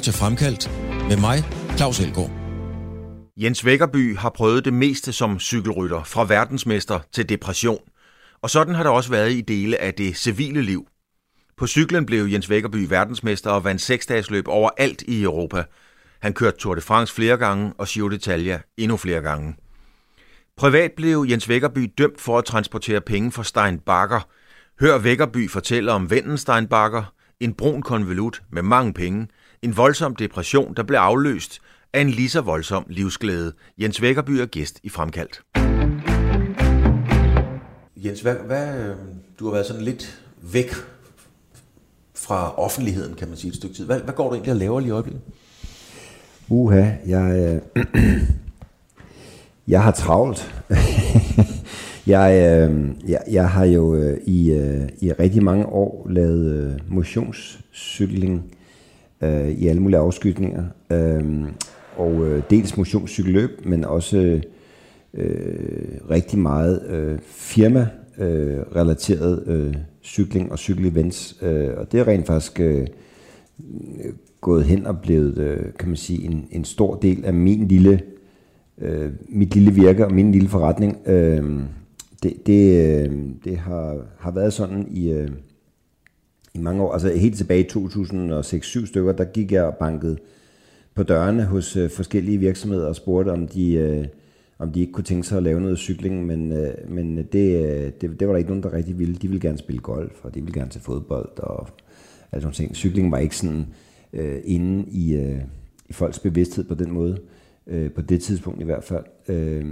til Fremkaldt med mig, Claus Elgaard. Jens Vækkerby har prøvet det meste som cykelrytter, fra verdensmester til depression. Og sådan har det også været i dele af det civile liv. På cyklen blev Jens Vækkerby verdensmester og vandt seksdagsløb overalt i Europa. Han kørte Tour de France flere gange og Giro d'Italia endnu flere gange. Privat blev Jens Vækkerby dømt for at transportere penge for Stein Bakker. Hør Vækkerby fortælle om vennen Stein Bakker, en brun konvolut med mange penge, en voldsom depression, der blev afløst af en lige så voldsom livsglæde. Jens Vækkerby er gæst i Fremkaldt. Jens, hvad, hvad, du har været sådan lidt væk fra offentligheden, kan man sige, et stykke tid. Hvad, hvad går du egentlig og laver lige i øjeblikket? Uha, jeg, øh, jeg har travlt. jeg, øh, jeg, jeg har jo øh, i, øh, i rigtig mange år lavet øh, motionscykling øh, i alle mulige afskydninger. Øh, og øh, dels motionscykelløb, men også øh, rigtig meget øh, firma øh, relateret øh, cykling og cykelevents. Øh, og det er rent faktisk øh, gået hen og blevet, øh, kan man sige, en, en stor del af min lille, øh, mit lille virke og min lille forretning. Øh, det det, øh, det har, har været sådan i, øh, i mange år. Altså helt tilbage i 2006-7 stykker, der gik jeg og bankede på dørene hos øh, forskellige virksomheder og spurgte, om de, øh, om de ikke kunne tænke sig at lave noget cykling, men, øh, men det, øh, det, det var der ikke nogen, der rigtig ville. De ville gerne spille golf, og de ville gerne til fodbold og alle sådan ting. Cykling var ikke sådan øh, inde i, øh, i folks bevidsthed på den måde, øh, Øh, på det tidspunkt i hvert fald. Øh,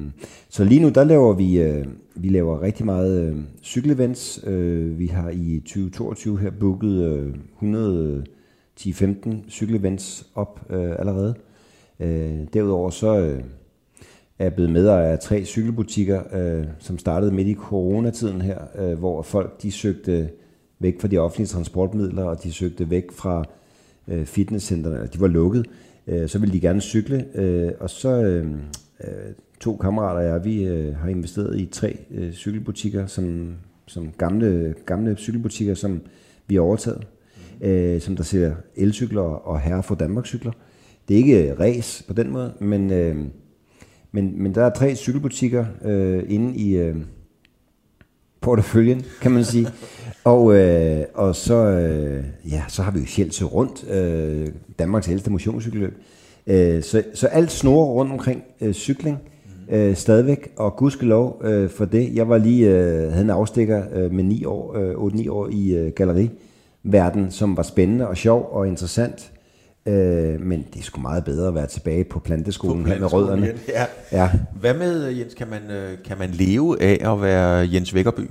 så lige nu, der laver vi, øh, vi laver rigtig meget øh, cykelevents. Øh, vi har i 2022 her booket øh, 100 10-15 cykelevents op øh, allerede. Øh, derudover så øh, er jeg blevet medejer af tre cykelbutikker, øh, som startede midt i coronatiden her, øh, hvor folk de søgte væk fra de offentlige transportmidler, og de søgte væk fra øh, fitnesscentrene, de var lukket. Øh, så ville de gerne cykle, øh, og så øh, øh to kammerater og jeg, vi øh, har investeret i tre øh, cykelbutikker, som, som gamle, gamle cykelbutikker, som vi har overtaget øh, som der ser elcykler og herre for Danmark cykler. Det er ikke øh, race på den måde, men, øh, men, men der er tre cykelbutikker øh, inde i øh, porteføljen, kan man sige og, øh, og så, øh, ja, så har vi jo Sjælse rundt, øh, Danmarks ældste motionscykelløb. Øh, så, så alt snor rundt omkring øh, cykling øh, stadigvæk, og gudskelov øh, for det. Jeg var lige, øh, havde en afstikker øh, med 9 år, øh, 8-9 år i øh, galleri, verden, som var spændende og sjov og interessant. Øh, men det er sgu meget bedre at være tilbage på planteskolen, på planteskolen med rødderne. Ja. ja. Hvad med, Jens, kan man, øh, kan man leve af at være Jens Vækkerby?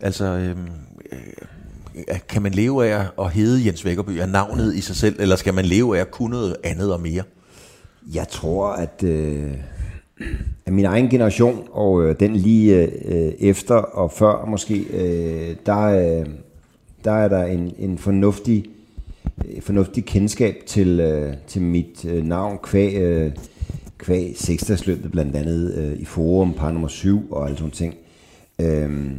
Altså, øhm, øh, Øh, øh, kan man leve af at hedde Jens Vækkerby? Er navnet i sig selv, eller skal man leve af at kunne noget andet og mere? Jeg tror, at, øh, at min egen generation, og øh, den lige øh, efter og før måske, øh, der, øh, der er der en, en fornuftig, øh, fornuftig kendskab til, øh, til mit øh, navn, kvæg, øh, kvæg seksdagsløbet blandt andet øh, i forum, par nummer 7 og alle sådan ting. Øh,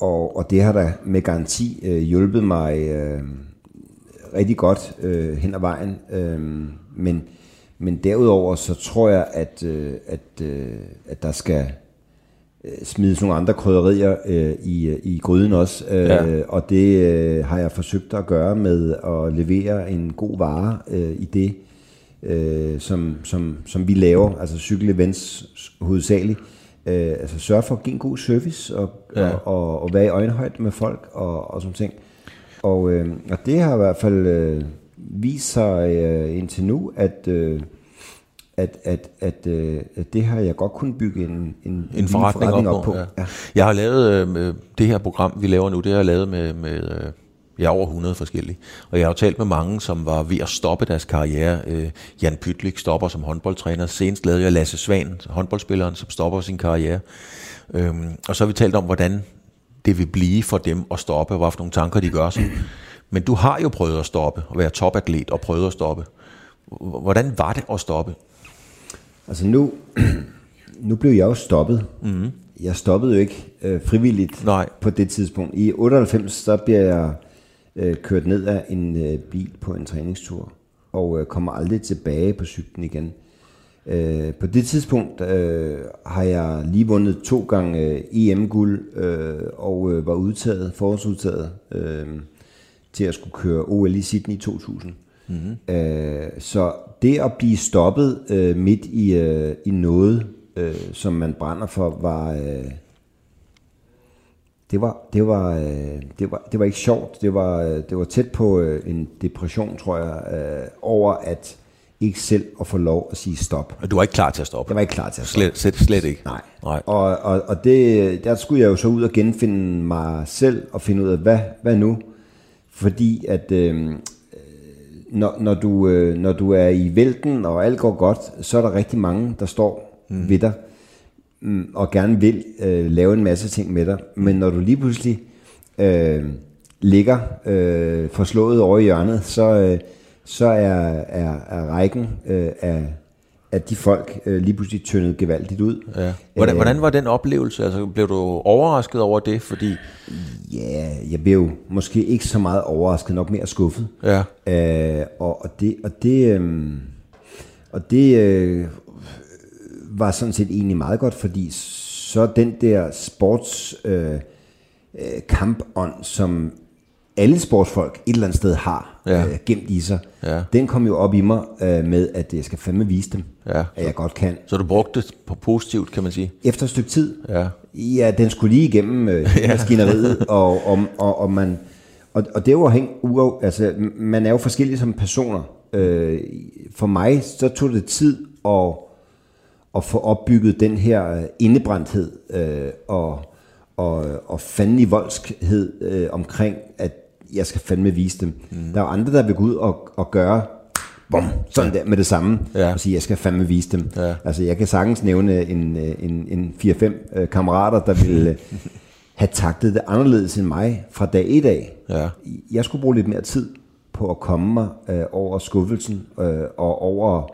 og, og det har der med garanti øh, hjulpet mig øh, rigtig godt øh, hen ad vejen. Øh, men, men derudover så tror jeg, at, øh, at, øh, at der skal Øh, smides nogle andre krydderier øh, i, i gryden også, øh, ja. og det øh, har jeg forsøgt at gøre med at levere en god vare øh, i det, øh, som, som, som vi laver, altså cykelevents hovedsageligt. Øh, altså sørge for at give en god service og, ja. og, og, og være i øjenhøjde med folk og, og sådan ting. Og, øh, og det har i hvert fald øh, vist sig øh, indtil nu, at øh, at, at, at, øh, at det har jeg godt kunnet bygge en, en, en, en forretning, forretning op, op på. Ja. Ja. Jeg har lavet øh, det her program, vi laver nu, det har jeg lavet med, med øh, ja, over 100 forskellige. Og jeg har jo talt med mange, som var ved at stoppe deres karriere. Øh, Jan Pytlik stopper som håndboldtræner. Senest lavede jeg Lasse Svan, håndboldspilleren, som stopper sin karriere. Øhm, og så har vi talt om, hvordan det vil blive for dem at stoppe, hvad for nogle tanker de gør sig. Men du har jo prøvet at stoppe, og være topatlet og prøvet at stoppe. Hvordan var det at stoppe? Altså nu, nu blev jeg jo stoppet. Mm. Jeg stoppede jo ikke øh, frivilligt Nej. på det tidspunkt. I 98 så bliver jeg øh, kørt ned af en øh, bil på en træningstur. og øh, kommer aldrig tilbage på cyklen igen. Øh, på det tidspunkt øh, har jeg lige vundet to gange øh, EM-guld øh, og øh, var udtaget, forårsudtaget øh, til at skulle køre OL i Sydney i 2000. Mm-hmm. Øh, så det at blive stoppet øh, midt i, øh, i noget, øh, som man brænder for, var... Øh, det var, det, var, øh, det, var, det var ikke sjovt. Det var, øh, det var tæt på øh, en depression, tror jeg, øh, over at ikke selv at få lov at sige stop. Og du var ikke klar til at stoppe? Jeg var ikke klar til at stoppe. Slet, slet, slet ikke? Nej. Nej. Og, og, og det, der skulle jeg jo så ud og genfinde mig selv og finde ud af, hvad, hvad nu? Fordi at øh, når, når, du, øh, når du er i vælten, og alt går godt, så er der rigtig mange, der står mm. ved dig og gerne vil øh, lave en masse ting med dig. Men når du lige pludselig øh, ligger øh, forslået over i hjørnet, så, øh, så er, er, er rækken øh, af, af de folk øh, lige pludselig tyndet gevaldigt ud. Ja. Hvordan, øh, hvordan var den oplevelse? Altså, blev du overrasket over det? Fordi... Ja, jeg blev måske ikke så meget overrasket, nok mere skuffet. Ja. Øh, og, og det, og det, øh, og det øh, var sådan set egentlig meget godt, fordi så den der sports øh, øh, kampånd, som alle sportsfolk et eller andet sted har ja. øh, gemt i sig, ja. den kom jo op i mig øh, med, at jeg skal fandme vise dem, ja. at jeg godt kan. Så du brugte det på positivt, kan man sige? Efter et stykke tid. Ja. Ja, den skulle lige igennem øh, ja. maskineriet, og, og, og, og man... Og, og det jo hæng, uro, altså, man er jo forskellige som personer. Øh, for mig, så tog det tid at, at få opbygget den her indebrændthed øh, og, og, og fandelig voldskhed øh, omkring, at jeg skal fandme vise dem. Mm. Der er jo andre, der vil gå ud og, og gøre bum, sådan ja. der med det samme, ja. og sige, jeg skal fandme vise dem. Ja. Altså, jeg kan sagtens nævne en, en, en 4-5 øh, kammerater, der ville have taktet det anderledes end mig fra dag et af. Ja. Jeg skulle bruge lidt mere tid på at komme mig øh, over skuffelsen øh, og over øh,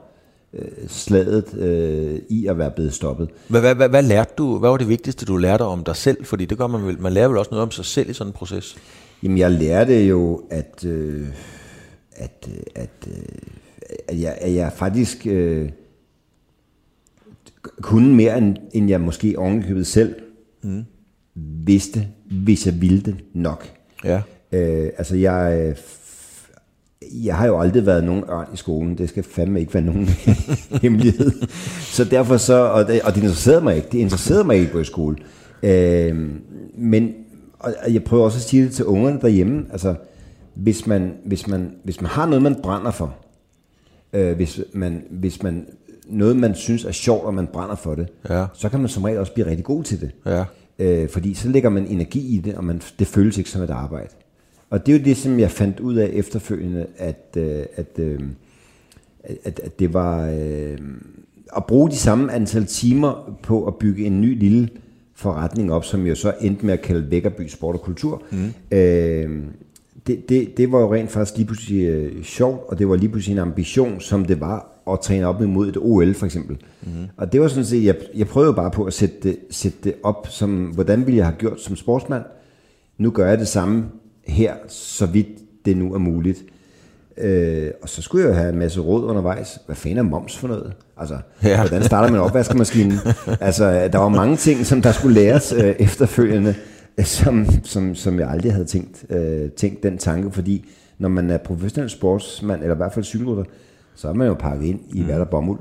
slaget øh, i at være blevet stoppet. Hvad, hvad, hvad, hvad lærte du? Hvad var det vigtigste, du lærte om dig selv? Fordi det gør man vel. Man lærer vel også noget om sig selv i sådan en proces? Jamen, jeg lærte jo, at, øh, at, øh, at, øh, at, jeg, at jeg faktisk øh, kunne mere, end, end jeg måske ovenkøbet selv mm. vidste, hvis jeg ville det nok. Ja. Øh, altså, jeg, øh, jeg har jo aldrig været nogen ørn i skolen. Det skal fandme ikke være nogen hemmelighed. Så derfor så, og det, og det interesserede mig ikke. Det interesserede mig ikke på i skole. Øh, men og jeg prøver også at sige det til ungerne derhjemme, altså hvis man, hvis man, hvis man har noget, man brænder for, øh, hvis, man, hvis man noget, man synes er sjovt, og man brænder for det, ja. så kan man som regel også blive rigtig god til det. Ja. Øh, fordi så lægger man energi i det, og man, det føles ikke som et arbejde. Og det er jo det, som jeg fandt ud af efterfølgende, at, øh, at, øh, at, at det var øh, at bruge de samme antal timer på at bygge en ny lille forretning op, som jo så endte med at kalde Vækkerby Sport og Kultur. Mm. Øh, det, det, det var jo rent faktisk lige pludselig øh, sjovt, og det var lige pludselig en ambition, som det var at træne op imod et OL for eksempel. Mm. Og det var sådan set, jeg, jeg prøvede bare på at sætte det, sætte det op, som hvordan ville jeg have gjort som sportsmand. Nu gør jeg det samme her, så vidt det nu er muligt. Øh, og så skulle jeg jo have en masse råd undervejs. Hvad fanden er moms for noget? Altså, ja. hvordan starter man opvaskemaskinen? altså, der var mange ting, som der skulle læres øh, efterfølgende, som, som, som jeg aldrig havde tænkt, øh, tænkt den tanke, fordi når man er professionel sportsmand, eller i hvert fald cykelrytter, så er man jo pakket ind i mm. hvad der bomuld.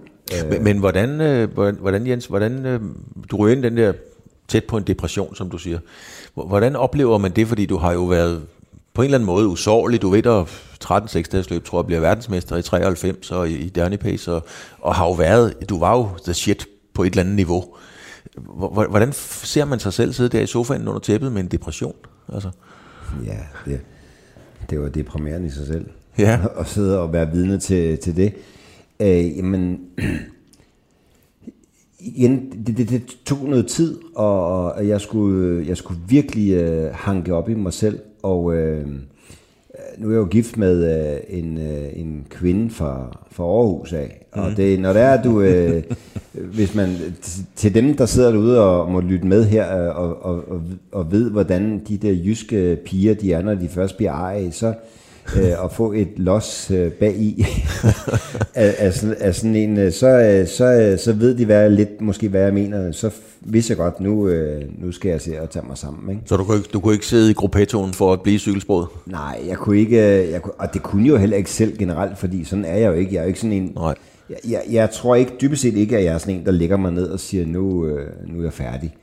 Men, men hvordan, øh, hvordan, Jens, hvordan øh, du ryger ind den der tæt på en depression, som du siger. Hvordan oplever man det, fordi du har jo været på en eller anden måde usårlig. Du ved, at 13 6 løb, tror jeg, bliver verdensmester i 93 og i, i Danny Pace, og, og har jo været, du var jo the shit på et eller andet niveau. Hvordan ser man sig selv sidde der i sofaen under tæppet med en depression? Altså? Ja, det, det var deprimerende i sig selv. Ja. At sidde og være vidne til, til det. Øh, jamen, igen, det, det, det tog noget tid, og, jeg, skulle, jeg skulle virkelig øh, hanke op i mig selv, og øh, nu er jeg jo gift med øh, en, øh, en kvinde fra, fra Aarhus af, og mm. det, når det er, du, øh, hvis man, til dem, der sidder derude og må lytte med her, øh, og, og, og, og ved, hvordan de der jyske piger, de er, når de først bliver ej, så, øh, og få et los øh, bag i af, af, sådan, af sådan en, øh, så, øh, så, øh, så ved de hvad, lidt måske, hvad jeg mener. Så vidste jeg godt, nu, øh, nu skal jeg se at tage mig sammen. Ikke? Så du kunne, ikke, du kunne ikke sidde i gruppetonen for at blive cykelsproget? Nej, jeg kunne ikke, jeg kunne, og det kunne jo heller ikke selv generelt, fordi sådan er jeg jo ikke. Jeg er jo ikke sådan en... Nej. Jeg, jeg, jeg tror ikke, dybest set ikke, at jeg er sådan en, der lægger mig ned og siger, nu, øh, nu er jeg færdig.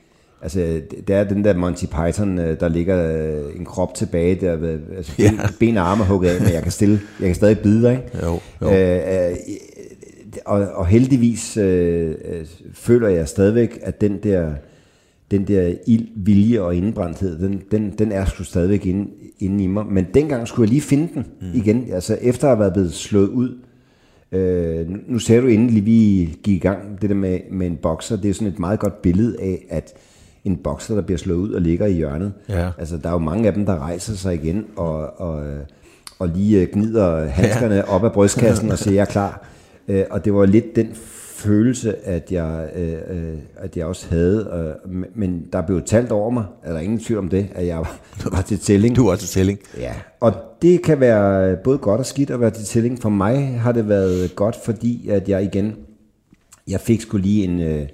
Altså, det er den der Monty Python, øh, der ligger øh, en krop tilbage, der altså, ben, Ja. ben og arme hugget af, men jeg kan, stille, jeg kan stadig bide ikke? Jo, jo. Øh, øh, og, og heldigvis øh, øh, føler jeg stadigvæk, at den der, den der ild, vilje og indbrændthed, den, den, den er sgu stadigvæk inde, inde i mig. Men dengang skulle jeg lige finde den mm. igen. Altså efter at have været blevet slået ud. Øh, nu- sagde du inden vi gik i gang, det der med, med en bokser, det er sådan et meget godt billede af, at en bokser, der bliver slået ud og ligger i hjørnet. Ja. Altså der er jo mange af dem, der rejser sig igen og, og, øh, og lige øh, gnider handskerne ja. op af brystkassen og siger, jeg er klar. Øh, og det var lidt den følelse, at jeg, øh, at jeg også havde. Øh, men- der blev talt over mig, er der ingen tvivl om det, at jeg var, var til tælling. Du er til tælling. Ja, og det kan være både godt og skidt at være til tælling. For mig har det været godt, fordi at jeg igen, jeg fik skulle lige en, øh,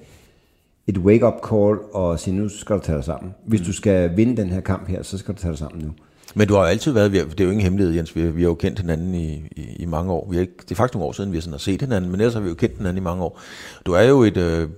et wake-up call og sige, nu skal du tage dig sammen. Hvis du skal vinde den her kamp her, så skal du tage dig sammen nu. Men du har jo altid været, det er jo ingen hemmelighed, Jens, vi, har- vi har jo kendt hinanden i, i, i mange år. Vi har ikke, det er faktisk nogle år siden, vi har, sådan har set hinanden, men ellers har vi jo kendt hinanden i mange år. Du er jo et, øh,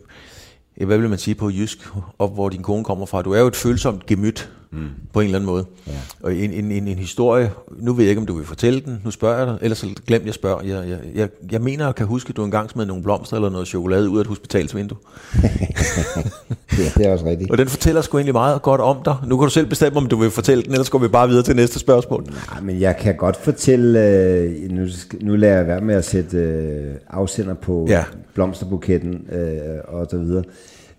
hvad vil man sige på jysk, op hvor din kone kommer fra, du er jo et følsomt gemyt mm. på en eller anden måde. Ja. Og en, en, en, en historie, nu ved jeg ikke, om du vil fortælle den, nu spørger jeg dig, ellers så glem jeg spørger. Jeg, jeg, jeg, jeg mener, jeg kan huske, at du engang smed nogle blomster eller noget chokolade ud af et hospitalsvindue. Det, det er også rigtigt. Og den fortæller sgu egentlig meget godt om dig. Nu kan du selv bestemme, om du vil fortælle den, ellers går vi bare videre til næste spørgsmål. Nej, men jeg kan godt fortælle, øh, nu, nu lader jeg være med at sætte øh, afsender på Ja. ja. blomsterbuketten øh, og så videre,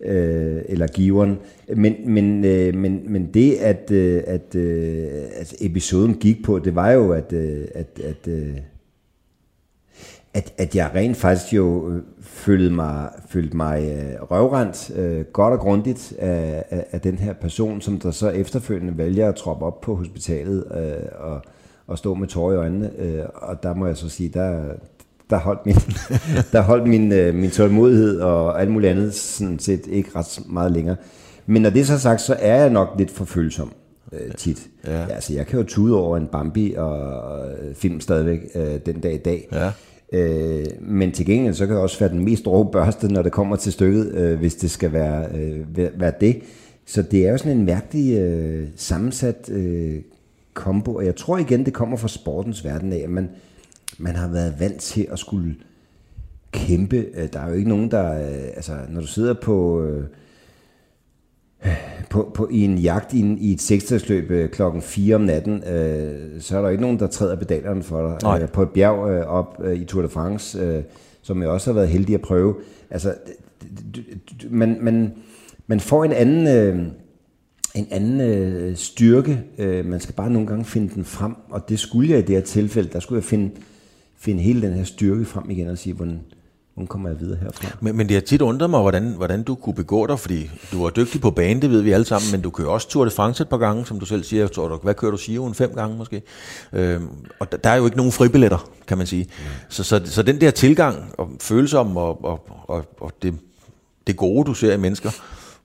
øh, eller giveren. Men, men, øh, men, men det, at, øh, at, øh, at episoden gik på, det var jo, at, øh, at, at, øh, at, at jeg rent faktisk jo øh, følte mig, følte mig øh, røvrendt øh, godt og grundigt af, af, af den her person, som der så efterfølgende vælger at troppe op på hospitalet øh, og, og stå med tårer i øjnene. Øh, og der må jeg så sige, der, der holdt min, der holdt min, øh, min tålmodighed og alt muligt andet sådan set ikke ret meget længere. Men når det er så sagt, så er jeg nok lidt for følsom øh, tit. Ja. Ja. Altså, jeg kan jo tude over en Bambi og, film stadigvæk øh, den dag i dag. Ja. Øh, men til gengæld, så kan jeg også være den mest rå børste, når det kommer til stykket, øh, hvis det skal være, øh, være- være det. Så det er jo sådan en mærkelig øh, sammensat øh, kombo, og jeg tror igen, det kommer fra sportens verden af, at man, man har været vant til at skulle kæmpe. Øh, Der er jo ikke nogen, der... øh, Altså, når du sidder på... Øh, på, på, i en jagt i, en, i et seksdagsløb øh, klokken 4 om natten, øh, så er der ikke nogen, der træder pedalerne for dig. Nej. Øh, på et bjerg øh, op øh, i Tour de France, øh, som jeg også har været heldig at prøve. Altså, d- d- d- man, man, man får en anden, øh, en anden øh, styrke. Øh, man skal bare nogle gange finde den frem, og det skulle jeg i det her tilfælde. Der skulle jeg finde, finde hele den her styrke frem igen og sige, hvordan, hvordan kommer jeg videre herfra? Men, men det har tit undret mig, hvordan, hvordan du kunne begå dig, fordi du var dygtig på bane, det ved vi alle sammen, men du kører også Tour de France et par gange, som du selv siger. Tror, du, hvad kører du Giroen? Fem gange måske? Øhm, og der, der er jo ikke nogen fribilletter, kan man sige. Så, så, så den der tilgang, og følsom og, og, og, og det, det gode, du ser i mennesker,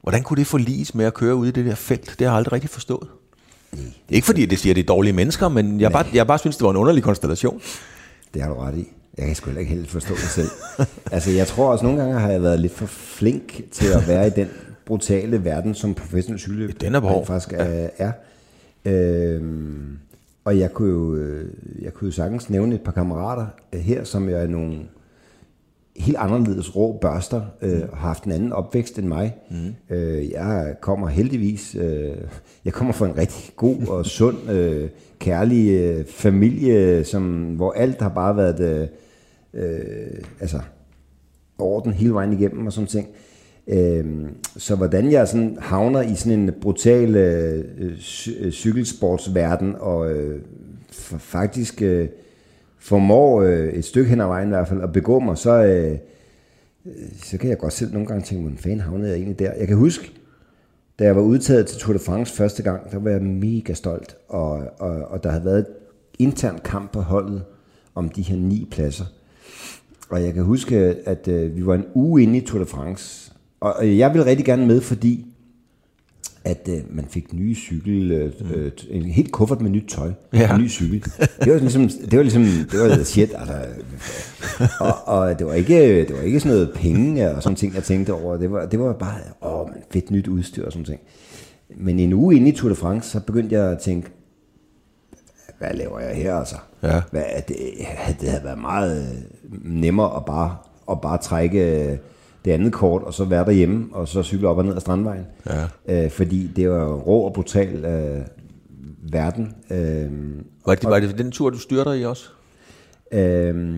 hvordan kunne det forliges med at køre ude i det der felt? Det har jeg aldrig rigtig forstået. Ikke fordi det siger, at det er dårlige mennesker, men jeg bare, jeg bare synes, det var en underlig konstellation. Det har du ret i. Jeg kan sgu heller ikke helt forstå det selv. altså, jeg tror også, nogle gange har jeg været lidt for flink til at være i den brutale verden, som professionel cykelløb Den er faktisk er. er. Øhm, og jeg kunne, jo, øh, jeg kunne jo sagtens nævne et par kammerater her, som jo er nogle helt anderledes rå børster, øh, har haft en anden opvækst end mig. Mm. Øh, jeg kommer heldigvis, øh, jeg kommer fra en rigtig god og sund, øh, kærlig øh, familie, som, hvor alt har bare været øh, øh, altså, orden hele vejen igennem og sådan ting. Øh, så hvordan jeg sådan havner i sådan en brutal øh, cy- øh, cykelsportsverden, og øh, faktisk øh, formår øh, et stykke hen ad vejen i hvert fald at begå mig, så, øh, så kan jeg godt selv nogle gange tænke, hvordan fanden havnede jeg egentlig der? Jeg kan huske, da jeg var udtaget til Tour de France første gang, der var jeg mega stolt, og, og, og der havde været intern kamp på holdet om de her ni pladser. Og jeg kan huske, at øh, vi var en uge inde i Tour de France, og, og jeg ville rigtig gerne med, fordi at øh, man fik nye cykel, øh, øh, en helt kuffert med nyt tøj, Ja. en ny cykel. Det var ligesom, det var ligesom, det var shit, altså. Og, og det var ikke, det var ikke sådan noget penge og sådan ting, jeg tænkte over. Det var, det var bare, åh, man, fedt nyt udstyr og sådan ting. Men en uge inde i Tour de France, så begyndte jeg at tænke, hvad laver jeg her altså? Ja. Hvad, det, det havde været meget nemmere at bare, at bare trække det andet kort, og så være derhjemme, og så cykle op og ned ad Strandvejen. Ja. Øh, fordi det var rå og brutal øh, verden. Øh, Var det, var det den tur, du styrter i også? øh,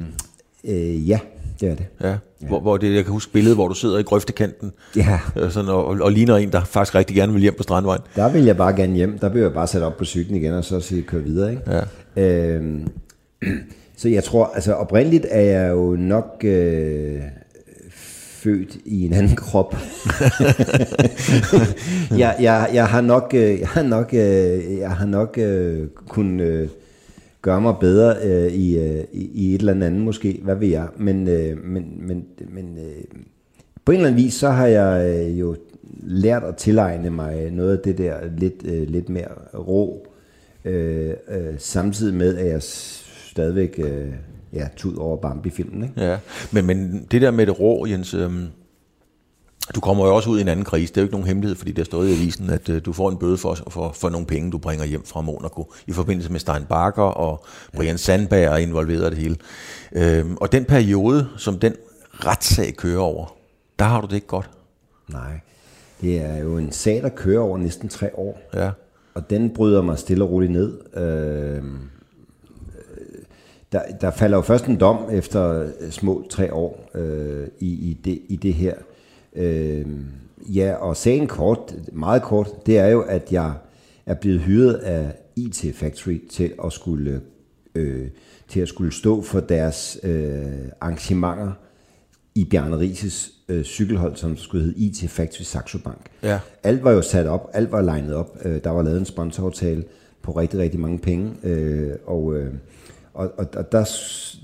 øh, ja, det er det. Ja. Hvor, hvor det, jeg kan huske billedet, hvor du sidder i grøftekanten Ja, øh, sådan, og, og, ligner en, der faktisk rigtig gerne vil hjem på Strandvejen. der vil jeg bare gerne hjem. Der vil jeg bare sætte op på cyklen igen, og så sige, køre videre. Ikke? Ja. Øh, så jeg tror, altså oprindeligt er jeg jo nok øh, født i en anden krop. jeg, jeg, jeg har nok, jeg har nok, jeg har nok øh, øh kun øh, gøre mig bedre øh, i, øh, i, i et eller andet måske, hvad ved jeg. Men, øh, men, men, men øh, på en eller anden vis, så har jeg øh, jo lært at tilegne mig noget af det der lidt, øh, lidt mere rå, øh, øh, samtidig med, at jeg stadigvæk øh, ja, tud over Bambi-filmen. Ikke? Ja, men, men det der med det rå, Jens, øhm, du kommer jo også ud i en anden krise. Det er jo ikke nogen hemmelighed, fordi det er stået i avisen, at øh, du får en bøde for, for, for nogle penge, du bringer hjem fra Monaco, i forbindelse med Stein Bakker og Brian Sandberg er involveret i det hele. Øhm, og den periode, som den retssag kører over, der har du det ikke godt. Nej, det er jo en sag, der kører over næsten tre år. Ja, Og den bryder mig stille og roligt ned. Øh, der, der falder jo først en dom efter øh, små tre år øh, i, i, det, i det her. Øh, ja, og sagen kort, meget kort, det er jo, at jeg er blevet hyret af IT Factory til at skulle, øh, til at skulle stå for deres øh, arrangementer i Bjarne Rises øh, cykelhold, som skulle hedde IT Factory Saxo Bank. Ja. Alt var jo sat op, alt var legnet op. Øh, der var lavet en sponsoraftale på rigtig, rigtig mange penge. Øh, og, øh, og, og, og der,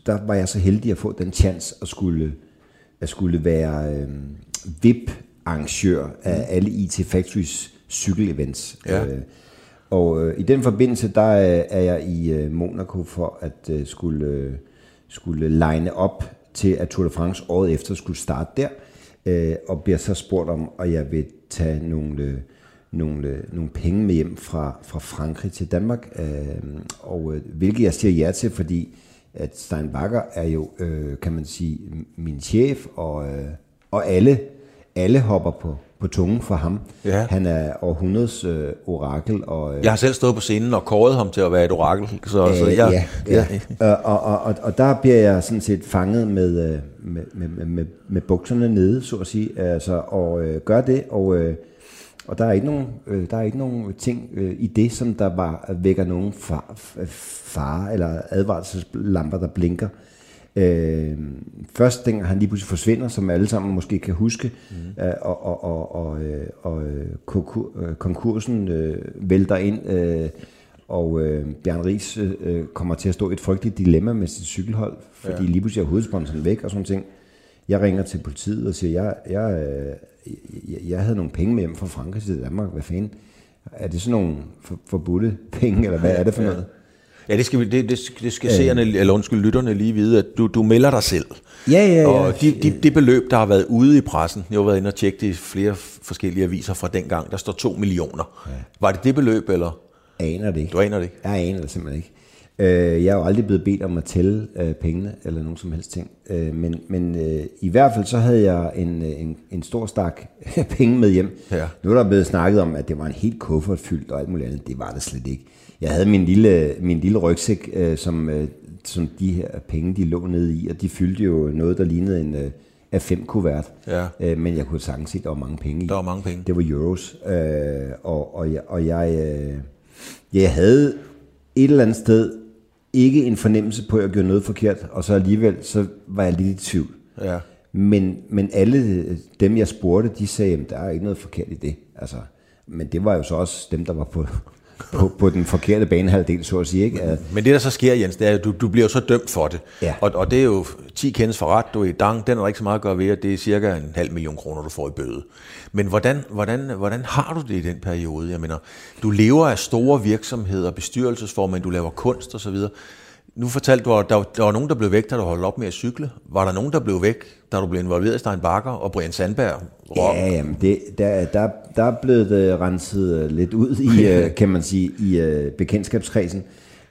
der var jeg så heldig at få den chance at skulle, at skulle være øh, VIP-arrangør af alle IT Factories cykelevents. Ja. Øh, og øh, i den forbindelse, der er, er jeg i øh, Monaco for at øh, skulle, øh, skulle line op til, at Tour de France året efter skulle starte der, øh, og bliver så spurgt om, og jeg vil tage nogle, øh, nogle, øh, nogle penge med hjem fra, fra Frankrig til Danmark, øh, og øh, hvilket jeg siger ja til, fordi at Stein Bakker er jo, øh, kan man sige, min chef, og, øh, og alle, alle hopper på, på tungen for ham. Ja. Han er århundredes øh, orakel, og, øh, jeg har selv stået på scenen og kåret ham til at være et orakel, så, så Øh, jeg, ja, ja. Og, og, og, og, og der bliver jeg sådan set fanget med, øh, med, med, med, med, med bukserne nede, så at sige, altså, og øh, gør det, og, øh, og der er ikke nogen, øh, der er ikke nogen ting øh, i det, som der var vækker nogen far, fare eller advarselslamper, der blinker. Øh, først dengang han lige pludselig forsvinder, som alle sammen måske kan huske, mm. øh, og, og, og, og, øh, og øh, konkur, øh, konkursen øh, vælter ind, øh, og øh, Bjørn Ries øh, kommer til at stå i et frygteligt dilemma med sit cykelhold, fordi ja. lige pludselig er hovedsponsoren væk og sådan ting. Jeg ringer til politiet og siger, jeg, jeg, øh, jeg, jeg havde nogle penge med hjem fra Frankrig til Danmark. Hvad fanden? Er det sådan nogle for, forbudte penge, eller hvad er det for noget? Ja, det skal, vi- det, det, det skal seerne, eller undskyld, lytterne lige vide, at du, du melder dig selv. Ja, ja, ja. Og de, de, det beløb, der har været ude i pressen, jeg har været inde og tjekke det i flere forskellige aviser fra dengang, der står 2 millioner. Ja. Var det det beløb, eller? aner det ikke. Du aner det ikke? Jeg aner det simpelthen ikke. Øh, jeg er jo aldrig blevet bedt om at tælle øh, pengene, eller nogen som helst ting. Øh, men men øh, i hvert fald så havde jeg en, øh, en, en stor stak penge med hjem. Ja. Nu er der blevet snakket om, at det var en helt kuffert fyldt og alt muligt andet. Det var det slet ikke. Jeg havde min lille, min lille rygsæk, øh, som, øh, som de her penge, de lå nede i, og de fyldte jo noget, der lignede en øh, A5-kuvert. Ja. Øh, men jeg kunne sagtens se, at der var mange penge i. Der var mange penge. Det var euros. Øh, og, og jeg, og jeg, øh, jeg havde et eller andet sted ikke en fornemmelse på, at jeg gjorde noget forkert, og så alligevel, så var jeg lidt i tvivl. Ja. Men, men alle dem, jeg spurgte, de sagde, at der er ikke noget forkert i det. Altså, men det var jo så også dem, der var på, på, på den forkerte banehalvdel, så at sige. Ikke? At, Men det, der så sker, Jens, det er, at du, du bliver jo så dømt for det. Ja. Og, og det er jo 10 kendes for ret, du er i dang, den er der ikke så meget at gøre ved, at det er cirka en halv million kroner, du får i bøde. Men hvordan, hvordan, hvordan har du det i den periode? Jeg mener, du lever af store virksomheder, bestyrelsesformand, du laver kunst osv., nu fortalte du, at der, der var nogen, der blev væk, da du holdt op med at cykle. Var der nogen, der blev væk, da du blev involveret i Stein Bakker og Brian Sandberg? Rob? Ja, jamen det, der, der, der er blevet øh, renset øh, lidt ud i, øh, kan man sige, i øh, bekendtskabskredsen.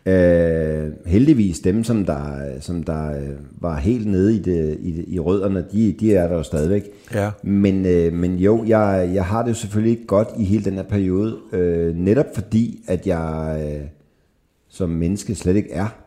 Øh, heldigvis dem, som der, som der øh, var helt nede i, det, i, det, i rødderne, de, de er der jo stadigvæk. Ja. Men, øh, men jo, jeg, jeg har det jo selvfølgelig ikke godt i hele den her periode, øh, netop fordi, at jeg øh, som menneske slet ikke er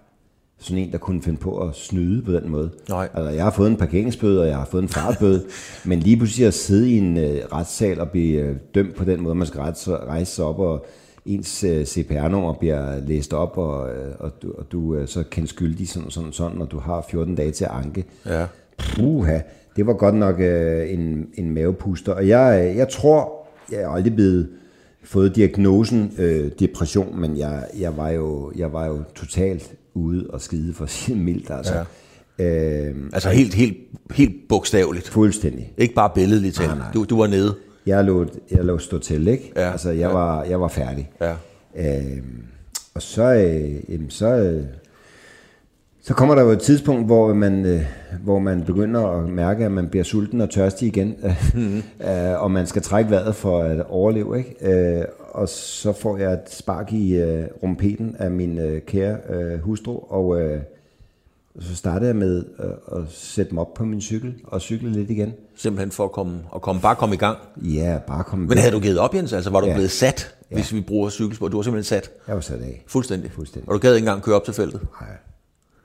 sådan en, der kunne finde på at snyde på den måde. Nej. Altså, jeg har fået en parkeringsbøde, og jeg har fået en fartbøde, men lige pludselig at sidde i en øh, retssal og blive øh, dømt på den måde, man skal rejse, rejse sig op, og ens øh, CPR-nummer bliver læst op, og, øh, og du, og du øh, så kendt skyldig sådan sådan sådan, og du har 14 dage til at anke. Ja. Puha, det var godt nok øh, en, en mavepuster. Og jeg, øh, jeg tror, jeg er aldrig blevet fået diagnosen øh, depression, men jeg, jeg, var jo, jeg var jo totalt ude og skide for det mildt. Altså. Ja. Øh, Altså helt, helt, helt bogstaveligt. fuldstændig. Ikke bare billedligt talt. Du, du var nede. Jeg lå, jeg lå stå til, ikke? Ja, Altså, jeg, ja. var, jeg var færdig. Ja. Øh, og så, øh, jamen, så, øh, så kommer der jo et tidspunkt, hvor man, øh, hvor man begynder at mærke, at man bliver sulten og tørstig igen, mm. øh, og man skal trække vejret for at overleve. Ikke? Øh, og så får jeg et spark i øh, rumpeten af min øh, kære øh, hustru, og øh, så startede jeg med øh, at sætte mig op på min cykel og cykle lidt igen. Simpelthen for at komme, at komme, bare komme i gang. Ja, bare komme Men havde du givet op, Jens? Altså var du Ja. blevet sat, hvis vi bruger cykelsport? Du var simpelthen sat. Jeg var sat af. Fuldstændig. Fuldstændig. Og du gad ikke engang køre op til feltet. Nej.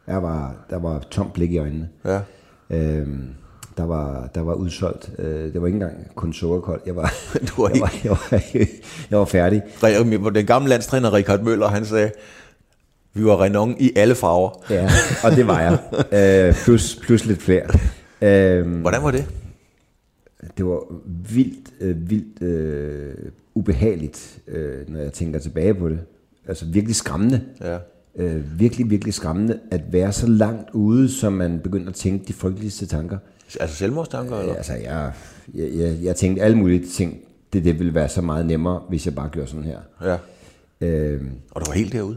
Jeg var, der var tomt blik i øjnene. Ja. Øhm, der var, der var udsolgt. Øh, det var ikke engang kun sukkerkold. Jeg var, Du var jeg, var, jeg, var, jeg var færdig. Re- Den gamle landstræner Richard Møller, han sagde, vi var Renon i alle farver. Ja, og det var jeg. Øh, plus, plus lidt flere. Øhm, Hvordan var det? det var vildt, øh, vildt øh, ubehageligt, øh, når jeg tænker tilbage på det. Altså virkelig skræmmende. Ja. Øh, virkelig, virkelig skræmmende at være så langt ude, som man begynder at tænke de frygteligste tanker. Altså selvmordstanker, eller? Ja, altså, jeg, jeg, jeg, jeg tænkte alle mulige ting. Det, det ville være så meget nemmere, hvis jeg bare gjorde sådan her. Ja. Øh, Og du var helt derude?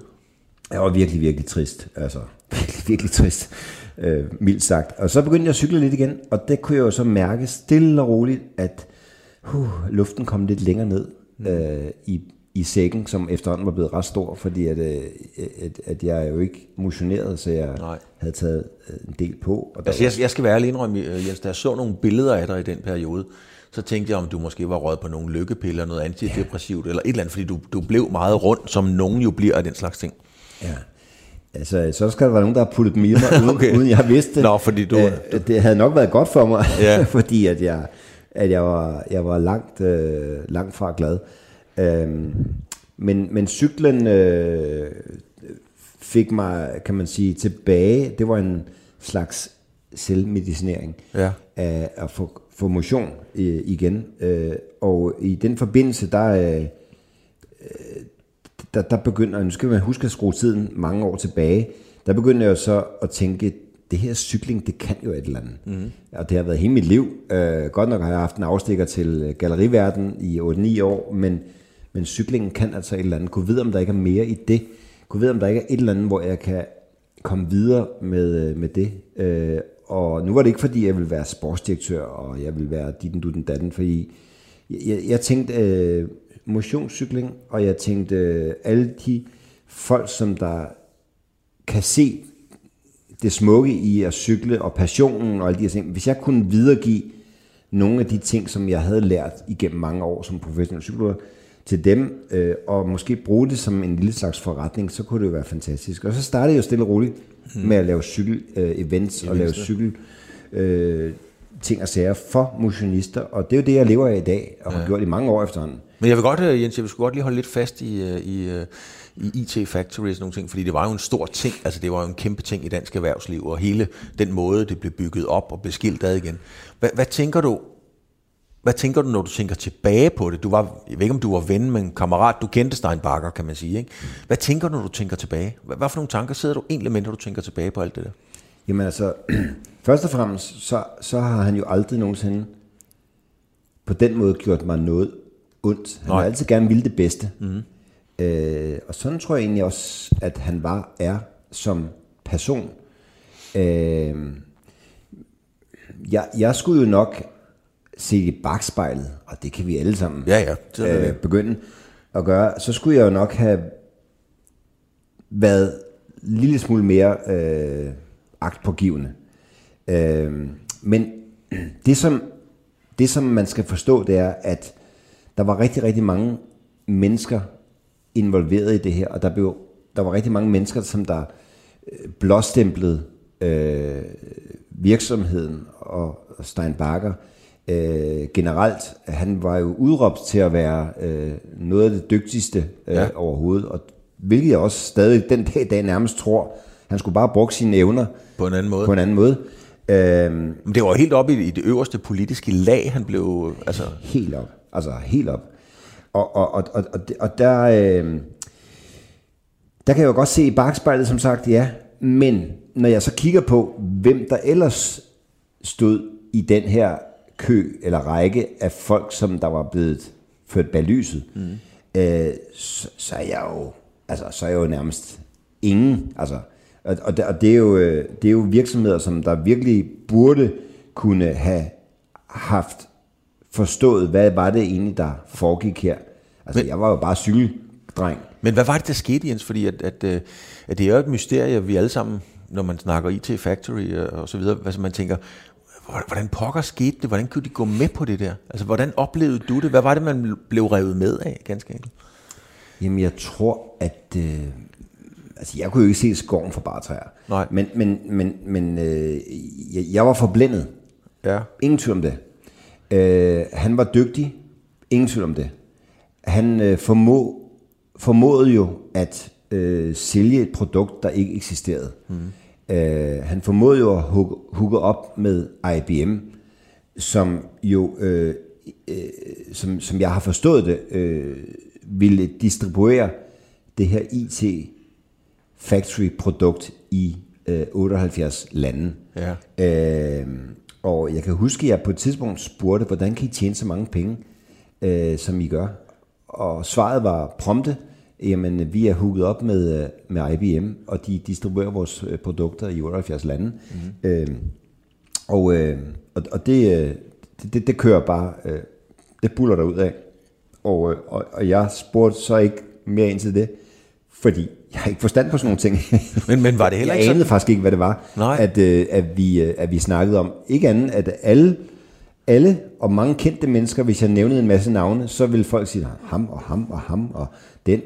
jeg var virkelig, virkelig trist. Altså, virkelig, virkelig trist. Øh, mildt sagt. Og så begyndte jeg at cykle lidt igen, og det kunne jeg jo så mærke stille og roligt, at uh, luften kom lidt længere ned øh, i, i sækken, som efterhånden var blevet ret stor, fordi at, øh, at, at jeg jo ikke motionerede, så jeg Nej. havde taget øh, en del på. Og Altså, jeg, jeg skal være ærlig indrømme, øh, Jens, da jeg så nogle billeder af dig i den periode, så tænkte jeg, om du måske var røget på nogle lykkepiller, noget antidepressivt, eller et eller andet, fordi du, du blev meget rundt, som nogen jo bliver af den slags ting. Ja. Altså, så skal der være nogen, der har puttet dem i mig, uden, Okay. uden jeg vidste. Nå, fordi du- Øh, det havde nok været godt for mig, Ja. fordi at jeg, at jeg var, jeg var langt, øh, langt fra glad. Øhm, men, men cyklen øh, fik mig, kan man sige, tilbage. Det var en slags selvmedicinering Ja. af at få, få motion øh, igen. Øh, og i den forbindelse, der... Øh, der, der begynder, nu skal man huske at skrue tiden mange år tilbage, der begynder jeg så at tænke, det her cykling, det kan jo et eller andet. Mm. Og det har været hele mit liv. Øh, godt nok har jeg haft en afstikker til galleriverden i 8-9 år, men, men cyklingen kan altså et eller andet. Kunne vide, om der ikke er mere i det. Kunne vide, om der ikke er et eller andet, hvor jeg kan komme videre med, øh, med det. Øh, og nu var det ikke, fordi jeg ville være sportsdirektør, og jeg ville være dit du den datten, fordi jeg, jeg, jeg tænkte øh, motionscykling, og jeg tænkte øh, alle de folk, som der kan se det smukke i at cykle, og passionen og alle de her ting. Hvis jeg kunne videregive nogle af de ting, som jeg havde lært igennem mange år som professionel cykler, til dem, øh, og måske bruge det som en lille slags forretning, så kunne det jo være fantastisk. Og så startede jeg jo stille og roligt med at lave cykel-events og lave cykel øh, ting og sager for motionister, og det er jo det, jeg lever af i dag, og har gjort i mange år efterhånden. Men jeg vil godt, øh, Jens, jeg vil godt lige holde lidt fast i, øh, i, øh, i IT Factory og sådan nogle ting, fordi det var jo en stor ting, altså det var jo en kæmpe ting i dansk erhvervsliv, og hele den måde, det blev bygget op og blev skilt ad igen. Hvad, hvad tænker du, hvad tænker du, når du tænker tilbage på det? Du var, jeg ved ikke, om du var ven med en kammerat. Du kendte Steinbacher, kan man sige. Ikke? Hvad tænker du, når du tænker tilbage? Hvad, hvad for nogle tanker sidder du egentlig med, når du tænker tilbage på alt det der? Jamen altså, først og fremmest, så, så har han jo aldrig nogensinde på den måde gjort mig noget ondt. Han Nej. har altid gerne ville det bedste. Mm. Øh, og sådan tror jeg egentlig også, at han var, er som person. Øh, jeg, jeg skulle jo nok se i bagspejlet, og det kan vi alle sammen Ja, ja. Er det øh, begynde at gøre, så skulle jeg jo nok have været en lille smule mere øh, agtpågivende. Øh, men det som, det, som man skal forstå, det er, at der var rigtig, rigtig mange mennesker involveret i det her, og der, blev, der var rigtig mange mennesker, som der øh, blåstemplede øh, virksomheden og og Steinbacher øh, generelt. Han var jo udråbt til at være øh, noget af det dygtigste øh, Ja. overhovedet, og hvilket jeg også stadig den dag i dag nærmest tror, han skulle bare bruge sine evner På en anden måde. på en anden måde. Øh, Men det var helt oppe i, i det øverste politiske lag, han blev... Altså, helt op. Altså helt op. Og, og, og, og, og, og der, øh, der kan jeg jo godt se i bagspejlet, som sagt, ja. Men når jeg så kigger på, hvem der ellers stod i den her kø eller række af folk, som der var blevet ført bag lyset, mm. øh, så, så er jeg jo, altså, så er jeg jo nærmest ingen. Altså, og, og, det, og det, er jo, øh, det er jo virksomheder, som der virkelig burde kunne have haft forstået, hvad var det egentlig, der foregik her. Altså, Men, jeg var jo bare cykeldreng. men hvad var det, der skete, Jens? Fordi at, at, øh, at det er jo et mysterie, vi alle sammen, når man snakker IT Factory øh, og så videre, altså man tænker, hvordan pokker skete det? Hvordan kunne de gå med på det der? Altså, hvordan oplevede du det? Hvad var det, man blev revet med af, ganske enkelt? Jamen, jeg tror, at... Øh, altså, jeg kunne jo ikke se skoven for bare træer. Nej. Men, men, men, men øh, jeg, jeg var forblændet. Ja. Ingen tvivl om det. Øh, han var dygtig. Ingen tvivl om det. Han øh, formå, formåede jo at øh, sælge et produkt, der ikke eksisterede. Mm. Øh, han formåede jo at hugge, hugge op med IBM, som jo, øh, øh, som, som jeg har forstået det, øh, ville distribuere det her IT factory produkt i øh, 78 lande. Ja. Øh, og jeg kan huske, at jeg på et tidspunkt spurgte, hvordan kan I tjene så mange penge, øh, som I gør? Og svaret var prompte, jamen vi er hooket op med, øh, med IBM, og de distribuerer vores øh, produkter i 78 lande. Mm-hmm. Øh, og, øh, og, og det, øh, det, det, det kører bare, øh, det buller der ud af. Og, og, og jeg spurgte så ikke mere ind til det, fordi jeg har ikke forstand på sådan nogle ting. Men, men var det heller jeg ikke anede sådan? faktisk ikke, hvad det var, Nej. at, øh, at, vi, at vi snakkede om. Ikke andet, at alle, alle og mange kendte mennesker, hvis jeg nævnede en masse navne, så ville folk sige, ham og ham og ham og den.